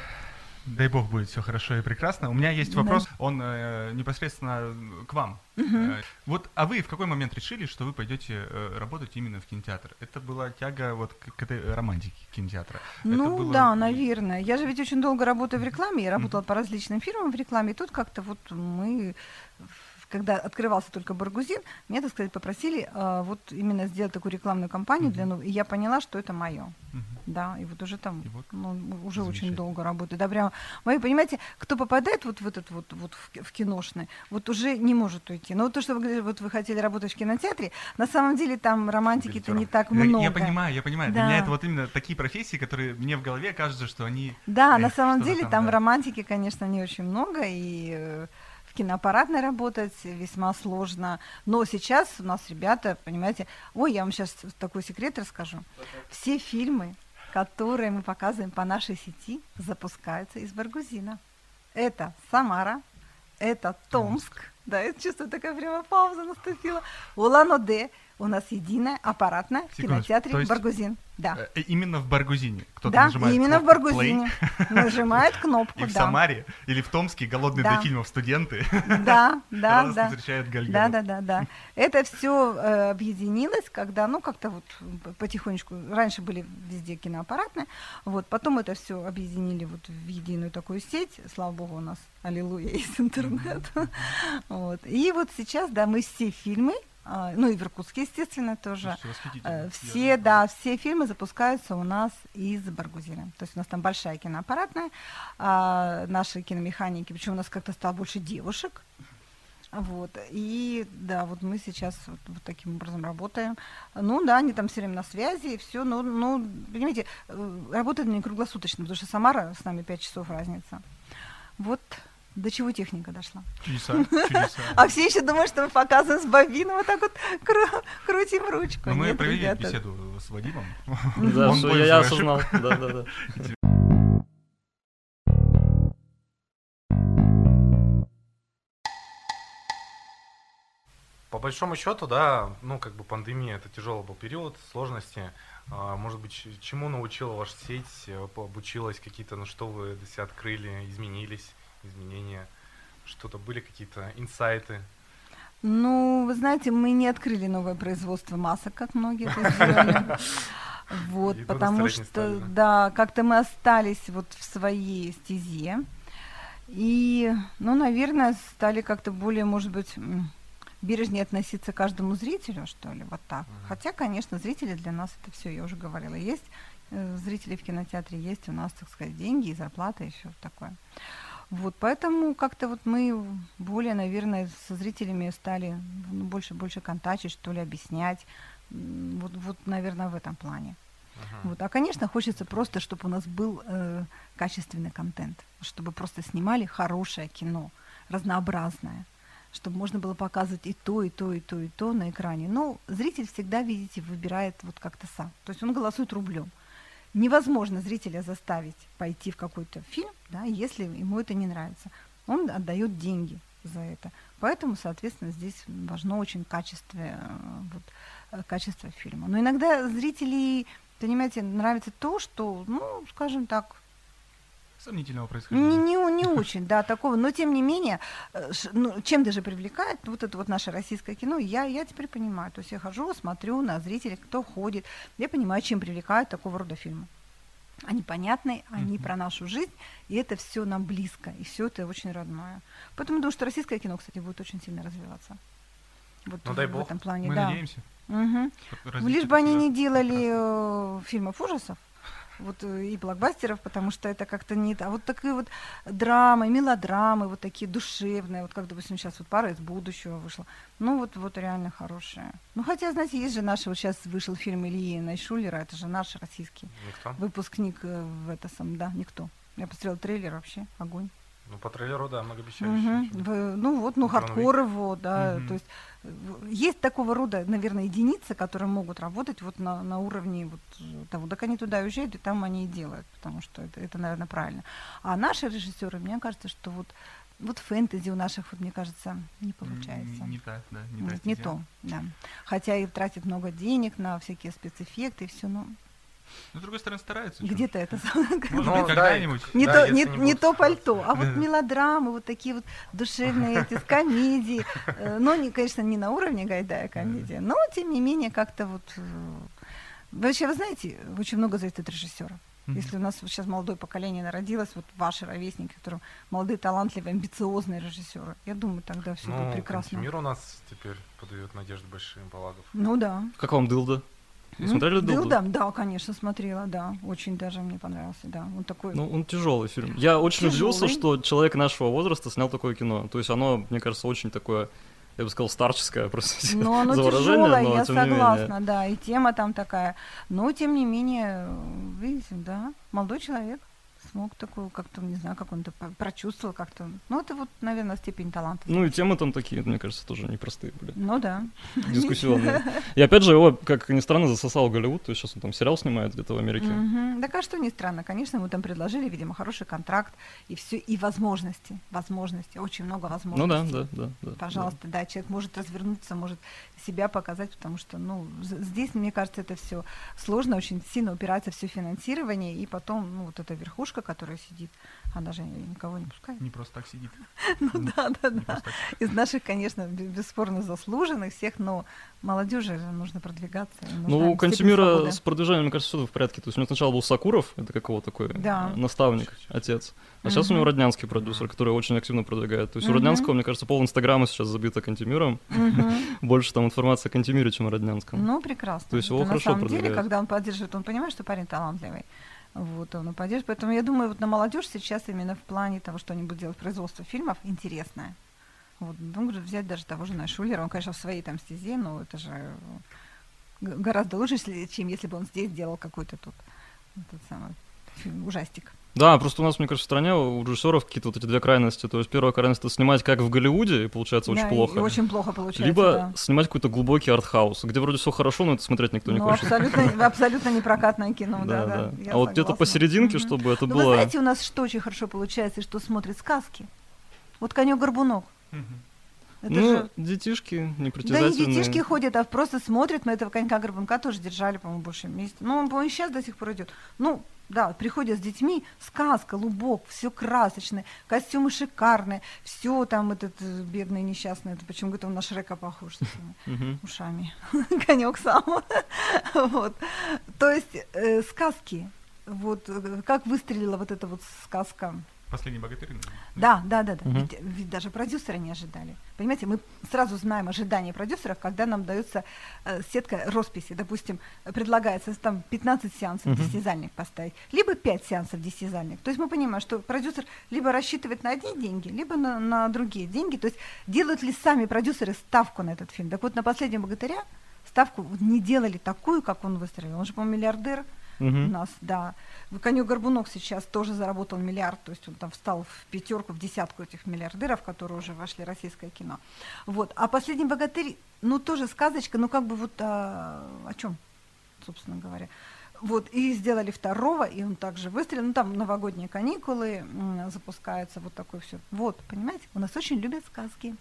дай бог будет все хорошо и прекрасно. У меня есть Да. вопрос, он э, непосредственно к вам. Э, Вот, а вы в какой момент решили, что вы пойдете э, работать именно в кинотеатр? Это была тяга вот к, к этой романтике кинотеатра? Это Ну было- да, наверное. Я же ведь очень долго работаю в рекламе, я работала по различным фирмам в рекламе, и тут как-то вот мы, когда открывался только Баргузин, меня, так сказать, попросили а, вот именно сделать такую рекламную кампанию для новой, и я поняла, что это мое. Мгм. Да, и вот уже там, И вот ну, уже очень долго работаю. Да, прямо, вы понимаете, кто попадает вот в этот вот, вот в, в киношный, вот уже не может уйти. Но вот то, что вы говорили, вот вы хотели работать в кинотеатре, на самом деле там романтики-то не так Я- много. Я понимаю, я понимаю. Для Да. меня это вот именно такие профессии, которые мне в голове кажется, что они... Да, на Эх, самом деле там, там да. романтики, конечно, не очень много, и э, в киноаппаратной работать весьма сложно. Но сейчас у нас ребята, понимаете, ой, я вам сейчас такой секрет расскажу. Все фильмы, которые мы показываем по нашей сети, запускаются из Баргузина. Это Самара, это Томск. Да, я чувствую, такая прямо пауза наступила. Улан-Удэ. У нас единая аппаратная в кинотеатре есть- Баргузин. Да. э, Именно в Баргузине. Кто-то Да, нажимает именно в Баргузине. play, Нажимает кнопку, И в да. Самаре или в Томске голодные Да. до фильмов студенты Да, да, да. встречают Галь Да, да, да, да. Это все объединилось, когда, ну, как-то вот потихонечку, раньше были везде киноаппаратные, вот, потом это все объединили вот в единую такую сеть, слава богу, у нас, аллилуйя, есть интернет, вот, и вот сейчас, да, мы все фильмы, ну, и в Иркутске, естественно, тоже, восхитительно. Э, Все, да, все фильмы запускаются у нас из Баргузина. То есть у нас там большая киноаппаратная, а, наши киномеханики, причем у нас как-то стало больше девушек. Вот. И да, вот мы сейчас вот, вот таким образом работаем. Ну да, они там все время на связи, и все. Ну, ну, понимаете, э, работают они круглосуточно, потому что Самара с нами 5 часов разница. Вот до чего техника дошла. Чудеса, чудеса. А все еще думают, что мы показываем с бобином, вот так вот кру- крутим ручку. Но мы Нет, провели ребята, беседу с Вадимом. Да, понял я, осознал. Да, да, да. По большому счету, да, ну, как бы пандемия, это тяжелый был период, сложности. А, Может быть, чему научила ваша сеть, э, обучилась какие-то, ну, что вы для себя открыли, изменились, изменения? Что-то были какие-то инсайты? Ну, вы знаете, мы не открыли новое производство масок, как многие это сделали. Вот, И потому что, стали, да? да, как-то мы остались вот в своей стезе. И, ну, наверное, стали как-то более, может быть, бережнее относиться к каждому зрителю, что ли, вот так. Мгм. Хотя, конечно, зрители для нас это все, я уже говорила, есть э, зрители в кинотеатре, есть у нас, так сказать, деньги и зарплата, все такое. Вот, поэтому как-то вот мы более, наверное, со зрителями стали ну, больше больше контачить, что ли, объяснять. Вот, вот, наверное, в этом плане. Мгм. Вот. А, конечно, хочется просто, чтобы у нас был э, качественный контент, чтобы просто снимали хорошее кино, разнообразное, чтобы можно было показывать и то, и то, и то, и то на экране. Но зритель всегда, видите, выбирает вот как-то сам. То есть он голосует рублем. Невозможно зрителя заставить пойти в какой-то фильм, да, если ему это не нравится. Он отдает деньги за это. Поэтому, соответственно, здесь важно очень качество, э, вот, э, качество фильма. Но иногда зрителей, понимаете, нравится то, что, ну, скажем так, Сомнительного не, происхождения. не, не очень, да, такого. Но тем не менее, э, ну, чем даже привлекает вот это вот наше российское кино, я, я теперь понимаю. То есть я хожу, смотрю на зрителей, кто ходит, я понимаю, чем привлекают такого рода фильмы. Они понятны, они Мгм. про нашу жизнь, и это все нам близко, и все это очень родное. Поэтому думаю, что российское кино, кстати, будет очень сильно развиваться. Вот Ну, в, дай в бог. этом плане, Мы да. надеемся. Развитие Лишь бы они не делали э, фильмов ужасов, вот э, и блокбастеров, потому что это как-то не... А вот такие вот драмы, мелодрамы, вот такие душевные, вот как, допустим, сейчас вот «Пара из будущего» вышла. Ну, вот, вот реально хорошие. Ну, хотя, знаете, есть же наши, вот сейчас вышел фильм Ильи Найшулера, это же наш российский Никто? выпускник э, в это сам, да, никто. Я посмотрела трейлер вообще, огонь. Ну, по трейлеру, да, многообещающе. Очень. В- ну вот, ну хардкор его, да, Мгм. то есть есть такого рода, наверное, единицы, которые могут работать вот на, на уровне вот того, так они туда уезжают, и там они и делают, потому что это, это наверное, правильно. А наши режиссеры, мне кажется, что вот вот фэнтези у наших, вот, мне кажется, не получается. Не, не так, да, не, не то, да. Хотя и тратит много денег на всякие спецэффекты и все, но Но, с другой стороны, стараются. где-то это Может Ну, быть, да, когда-нибудь. Не, Да, то, не, не то пальто, а вот мелодрамы, вот такие вот душевные эти с комедии. Э, Но, не, конечно, не на уровне Гайдая комедия, но, тем не менее, как-то вот... э, Вообще, вы знаете, очень много зависит от режиссера. Если у нас вот сейчас молодое поколение народилось, вот ваши ровесники, которые молодые, талантливые, амбициозные режиссеры, я думаю, тогда все будет Ну, прекрасно. мир у нас теперь подает надежды большим Палагов. Ну да. Как вам Дылда? Вы смотрели Дылду? Дылда? Да, конечно, смотрела, да. Очень даже мне понравился, да. Он такой... Ну, он тяжелый фильм. Я очень удивился, Тяжёлый. что человек нашего возраста снял такое кино. То есть оно, мне кажется, очень такое, я бы сказал, старческое, простите Но оно за выражение, тяжелое, но я согласна, да, и тема там такая. Но, тем не менее, видите, да, молодой человек смог такую, как-то, не знаю, как он это прочувствовал как-то. Ну, это вот, наверное, степень таланта. Ну и темы там такие, мне кажется, тоже непростые были, Ну да. дискуссионные. И опять же, его, как ни странно, засосал Голливуд, то есть сейчас он там сериал снимает где-то в Америке. Да, а что не странно, конечно, ему там предложили, видимо, хороший контракт и все, и возможности, возможности, очень много Ну возможностей. да, да, да. да, Пожалуйста, да, человек может развернуться, может себя показать, потому что, ну, здесь, мне кажется, это все сложно, очень сильно упирается все финансирование, и потом, ну, вот эта верхушка, которая сидит, она же никого не пускает. Не просто так сидит. Ну да, да, да. Из наших, конечно, бе- бесспорно заслуженных всех, но молодежи нужно продвигаться. Ну, у Кантемира с продвижением, мне кажется, все в порядке. То есть у него сначала был Сакуров, это какого такой Да. э, наставник, отец. А сейчас у него. Роднянский продюсер, который очень активно продвигает. То есть у. Роднянского, мне кажется, пол Инстаграма сейчас забито Кантемиром. Больше там информации о Кантемире, чем о Роднянском. Ну, прекрасно. То есть его хорошо на самом деле, продвигают. когда он поддерживает, он понимает, что парень талантливый. Вот, он и поддерживает. Поэтому я думаю, вот на молодежь сейчас именно в плане того, что они будут делать производство фильмов, интересное. Вот, ну, говорю, взять даже того же Найшулера, он, конечно, в своей там стезе, но это же э, гораздо лучше, чем если бы он здесь делал какой-то тут этот самый ужастик. Да, просто у нас, мне кажется, в стране у режиссеров какие-то вот эти две крайности. То есть первая крайность это снимать как в Голливуде, и получается очень Да, и- плохо. И, очень плохо получается. Либо да. снимать какой-то глубокий артхаус, где вроде все хорошо, но это смотреть никто не Ну, хочет. абсолютно, абсолютно непрокатное кино, да, да. я А вот где-то согласна. посерединке, Мгм. чтобы это Ну, вы было... знаете, у нас что очень хорошо получается, что смотрит сказки. Вот конек-горбунок. Мгм. ну, Это же... детишки Да и непритязательные. детишки ходят, а просто смотрят. Мы этого конька горбунка тоже держали, по-моему, больше месяца. Ну, он, по-моему, сейчас до сих пор идет. Ну, да, приходят с детьми, сказка, лубок, все красочное, костюмы шикарные, все там этот э, бедный несчастный, это почему говорит, он на Шрека похож с этими ушами, конек сам. вот. То есть э, сказки, вот э, как выстрелила вот эта вот сказка Последний богатырь. да, да, да, да. Мгм. Ведь, ведь даже продюсеры не ожидали. Понимаете, мы сразу знаем ожидания продюсеров, когда нам дается э, сетка росписи. Допустим, предлагается там 15 сеансов Мгм. десятизальник поставить, либо 5 сеансов десятизальник. То есть мы понимаем, что продюсер либо рассчитывает на одни деньги, либо на, на другие деньги. То есть делают ли сами продюсеры ставку на этот фильм? Так вот, на «Последнем богатыря» ставку не делали такую, как он выстрелил. Он же, по-моему, миллиардер, у Мгм. нас, да. Коню Горбунок сейчас тоже заработал миллиард, то есть он там встал в пятерку, в десятку этих миллиардеров, которые уже вошли в российское кино. Вот. А последний богатырь, ну тоже сказочка, ну как бы вот а, о чем, собственно говоря. Вот, и сделали второго, и он также выстрелил. Ну, там новогодние каникулы запускаются, вот такое все. Вот, понимаете, у нас очень любят сказки.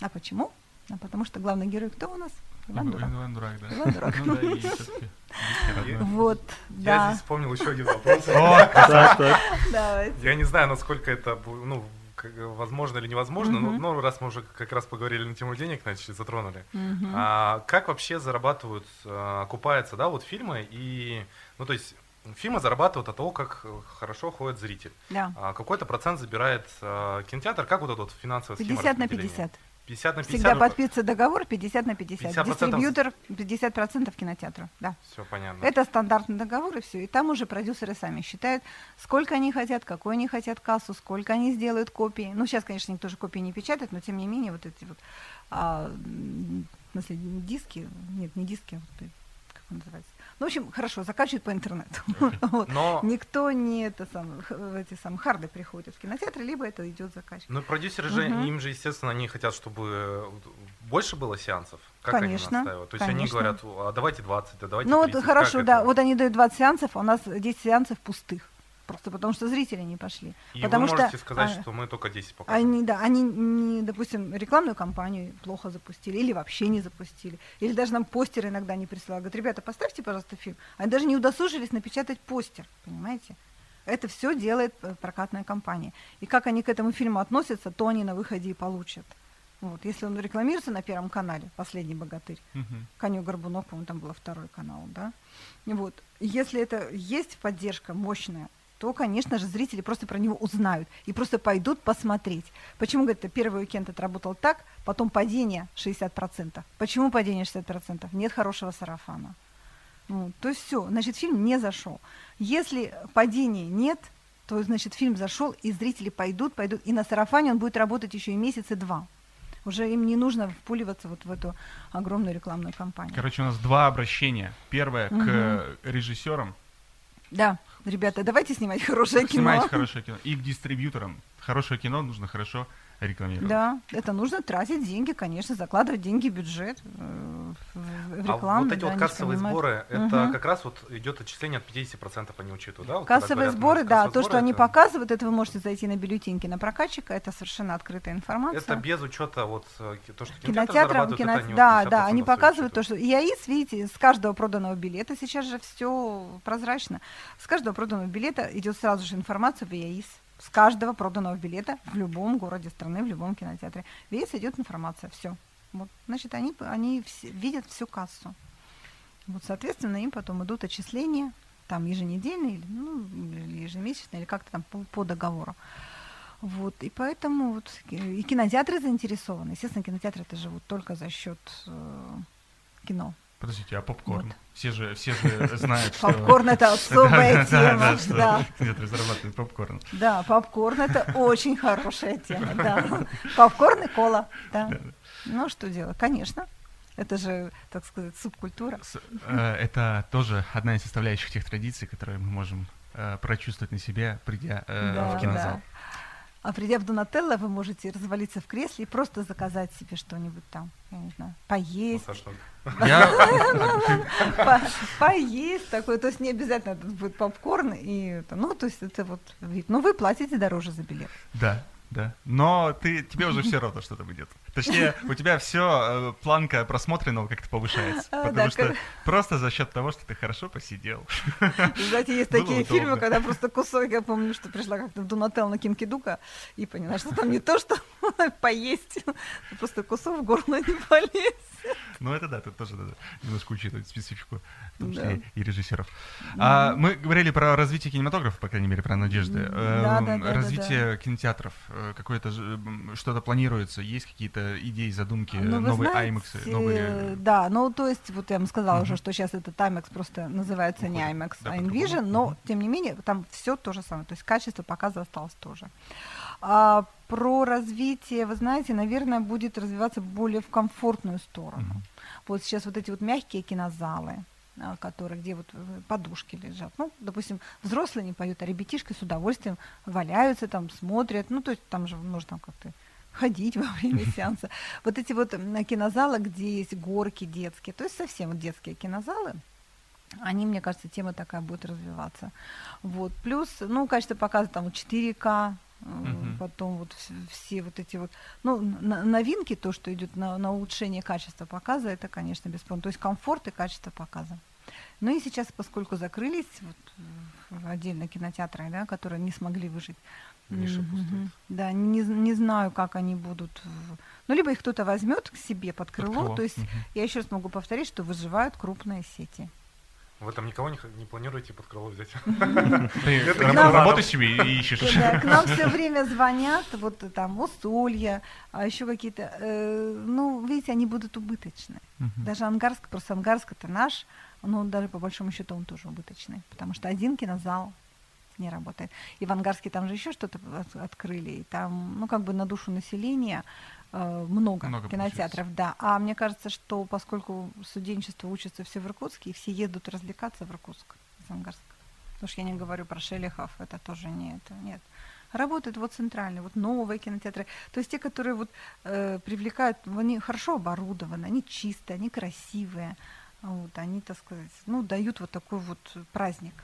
А почему? А потому что главный герой кто у нас? Иван Дурак. Иван Дурак, да. Иван Дурак. Ну да, и. Вот, Я да. здесь вспомнил еще один вопрос. О, Так, так. Давайте. Я не знаю, насколько это ну, возможно или невозможно, но, Мгм. но раз мы уже как раз поговорили на тему денег, начали, затронули. Мгм. А как вообще зарабатывают, а, окупаются, да, вот фильмы и, ну то есть фильмы зарабатывают от того, как э, хорошо ходит зритель. Да. А какой-то процент забирает а, кинотеатр, как вот эта вот финансовая схема 50 на распределения? 50. 50 на 50. Всегда подписывается договор 50 на 50. 50% Дистрибьютор 50% кинотеатру. Да. Все понятно. Это стандартный договор, и все. И там уже продюсеры сами считают, сколько они хотят, какой они хотят кассу, сколько они сделают копии. Ну, сейчас, конечно, никто же копии не печатает, но тем не менее, вот эти вот а, в смысле, диски, нет, не диски, а как он называется. Ну, в общем, хорошо, закачивают по интернету. Вот. Но Никто не это сам, эти сам харды приходят в кинотеатры, либо это идет заказчик. Ну, продюсеры же, Мгм. им же, естественно, они хотят, чтобы э, больше было сеансов. Как Конечно, они настаивают? То есть они конечно. говорят, а давайте 20, а давайте Ну 30. вот Как хорошо, да. это? Вот они дают 20 сеансов, а у нас 10 сеансов пустых. Просто потому что зрители не пошли. И потому вы что можете сказать, а, что мы только 10 показываем. Они, да, они, не, допустим, рекламную кампанию плохо запустили или вообще не запустили. Или даже нам постеры иногда не присылают. Говорят, ребята, поставьте, пожалуйста, фильм. Они даже не удосужились напечатать постер, понимаете? Это все делает э, прокатная компания. И как они к этому фильму относятся, то они на выходе и получат. Вот. Если он рекламируется на Первом канале, «Последний богатырь», Мгм. Коню Горбунок, по-моему, там был второй канал, да. Вот. Если это есть поддержка мощная, то, конечно же, зрители просто про него узнают и просто пойдут посмотреть. Почему, говорит, первый уикенд отработал так, потом падение 60%. Почему падение 60%? Нет хорошего сарафана. Ну, то есть все, значит, фильм не зашел. Если падения нет, то, значит, фильм зашел, и зрители пойдут, пойдут, и на сарафане он будет работать еще и месяц, и два. Уже им не нужно впуливаться вот в эту огромную рекламную кампанию. Короче, у нас два обращения. Первое к Мгм. э, режиссерам. Да, ребята, давайте снимать хорошее кино. Снимайте хорошее кино. И к дистрибьюторам. Хорошее кино нужно хорошо рекламировать. Да, это нужно тратить деньги, конечно, закладывать деньги в бюджет, э, в, в А рекламу. вот эти да, вот они кассовые сборы, это Мгм. как раз вот идет отчисление от 50% они учитывают, да? Вот Кассовые говорят, сборы, нас да, кассовые то, сборы, что они это- показывают, это вы можете зайти на бюллетень кинопрокатчика, это совершенно открытая информация. Это без учета вот э, то, что кинотеатр зарабатывает, кино... они да, да, они 50% показывают то, что и АИС, видите, с каждого проданного билета, сейчас же все прозрачно, с каждого проданного билета идет сразу же информация в ЕАИС. С каждого проданного билета в любом городе страны, в любом кинотеатре. В ЕАИС идет информация, все. Вот, значит, они, они все- видят всю кассу. Вот, соответственно, им потом идут отчисления, там еженедельные, ну, или ежемесячные, или как-то там по, по договору. Вот, и поэтому вот, и кинотеатры заинтересованы. Естественно, кинотеатры это живут только за счет э, кино. Подождите, а попкорн? Вот. Все же, все же знают, что... Попкорн это особая тема. да, зарабатывают попкорн. да, попкорн это очень хорошая тема. Да. Попкорн и кола. Да. Ну что делать? Конечно. Это же, так сказать, субкультура. Э, Это тоже одна из составляющих тех традиций, которые мы можем э, прочувствовать на себе, придя э, в кинозал. А придя в Донателло, вы можете развалиться в кресле и просто заказать себе что-нибудь там, я не знаю, Ну, поесть, ну, поесть такое, то есть не обязательно будет попкорн и ну то есть это вот вид. Но вы платите дороже за билет. да, да. Но ты, тебе уже все равно что-то будет. Точнее, у тебя все планка просмотренного как-то повышается. А, Потому что просто за счет того, что ты хорошо посидел. Знаете, есть такие фильмы, когда просто кусок, я помню, что пришла как-то в Донателло на Кинкидука и поняла, что там не то, что поесть, просто кусок в горло не полез. Ну, это да, тут тоже надо немножко учитывать специфику, в том числе Да. и режиссеров. А, мы говорили про развитие кинематографа, по крайней мере, про надежды. Эм, да, да, да, да, развитие кинотеатров, э, какое-то что-то планируется, есть какие-то идеи, задумки, Ну, вы новые знаете, аймаксы, новые... Да, ну то есть, вот я вам сказала Мгм. уже, что сейчас этот IMAX просто называется не Уходит. IMAX, Да, а. InVision, но Мгм. тем не менее там все то же самое, то есть качество показа осталось тоже. А про развитие, вы знаете, наверное, будет развиваться более в комфортную сторону. Мгм. Вот сейчас вот эти вот мягкие кинозалы, а, которые, где вот э, подушки лежат. Ну, допустим, взрослые не поют, а ребятишки с удовольствием валяются там, смотрят. Ну, то есть там же нужно там как-то ходить во время сеанса. Вот эти вот кинозалы, где есть горки детские, то есть совсем вот детские кинозалы, они, мне кажется, тема такая будет развиваться. Вот. Плюс, ну, качество показа там вот 4К, э, Мгм. потом вот вс- все вот эти вот, ну, новинки, то, что идет на, на улучшение качества показа, это, конечно, бесспорно. То есть комфорт и качество показа. Ну и сейчас, поскольку закрылись вот, э, отдельно кинотеатры, да, которые не смогли выжить, Мгм, пустуют. мгм. Да, не, не знаю, как они будут. Ну, либо их кто-то возьмет к себе под крыло. крыло, То есть мгм. я еще раз могу повторить, что выживают крупные сети. Вы там никого не, не планируете под крыло взять? Ты работу себе и ищешь. К нам все время звонят, вот там Усолья, а еще какие-то, э, ну, видите, они будут убыточны. Даже Ангарск, просто Ангарск это наш, но даже по большому счету он тоже убыточный, потому что один кинозал не работает. И в Ангарске там же еще что-то от- открыли, и там, ну, как бы на душу населения э, много, Много кинотеатров, да. А мне кажется, что поскольку студенчество учится все в Иркутске, и все едут развлекаться в Иркутск из Ангарска. Потому что я не говорю про Шелихов, это тоже не это, нет. Работают вот центральные, вот новые кинотеатры. То есть те, которые вот э, привлекают, они хорошо оборудованы, они чистые, они красивые. Вот, они, так сказать, ну, дают вот такой вот праздник.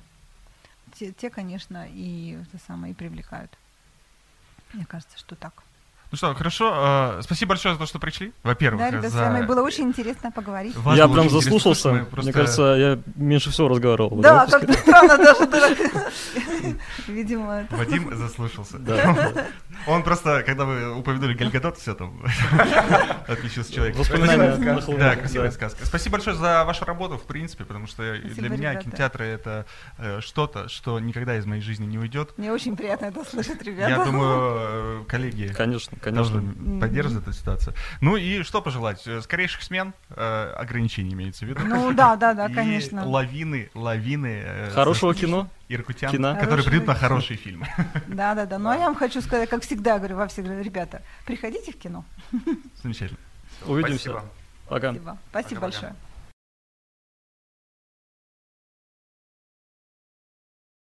Те, те, конечно, и это самое и привлекают. Мне кажется, что так. Ну что, хорошо. э, Спасибо большое за то, что пришли. Во-первых, Да, ребят, с за... вами было очень интересно поговорить. Вас я прям заслушался. просто- Мне кажется, я меньше всего разговаривал. Да, выпуске. как-то странно даже. Видимо, это... Вадим заслушался. Да. Он просто, когда вы упомянули Гальгадот, все там отличился человек. Воспоминания. Да, красивая сказка. Спасибо большое за вашу работу, в принципе, потому что для меня кинотеатры это э, что-то, что никогда из моей жизни не уйдет. Мне очень приятно это слышать, ребята. Я думаю, э, коллеги Конечно, конечно. поддерживать эту ситуацию. Ну и что пожелать? Э, Скорейших смен, э, ограничений имеется в виду. Ну да, да, да, И конечно. лавины, лавины. э, Хорошего кино. Иркутян, Кино. которые придут на хорошие фильмы. Да, да, да. Ну а я вам хочу сказать, как всегда говорю во всех, говорю, ребята, приходите в кино. Замечательно. Увидимся. Спасибо. Пока. Спасибо. Большое.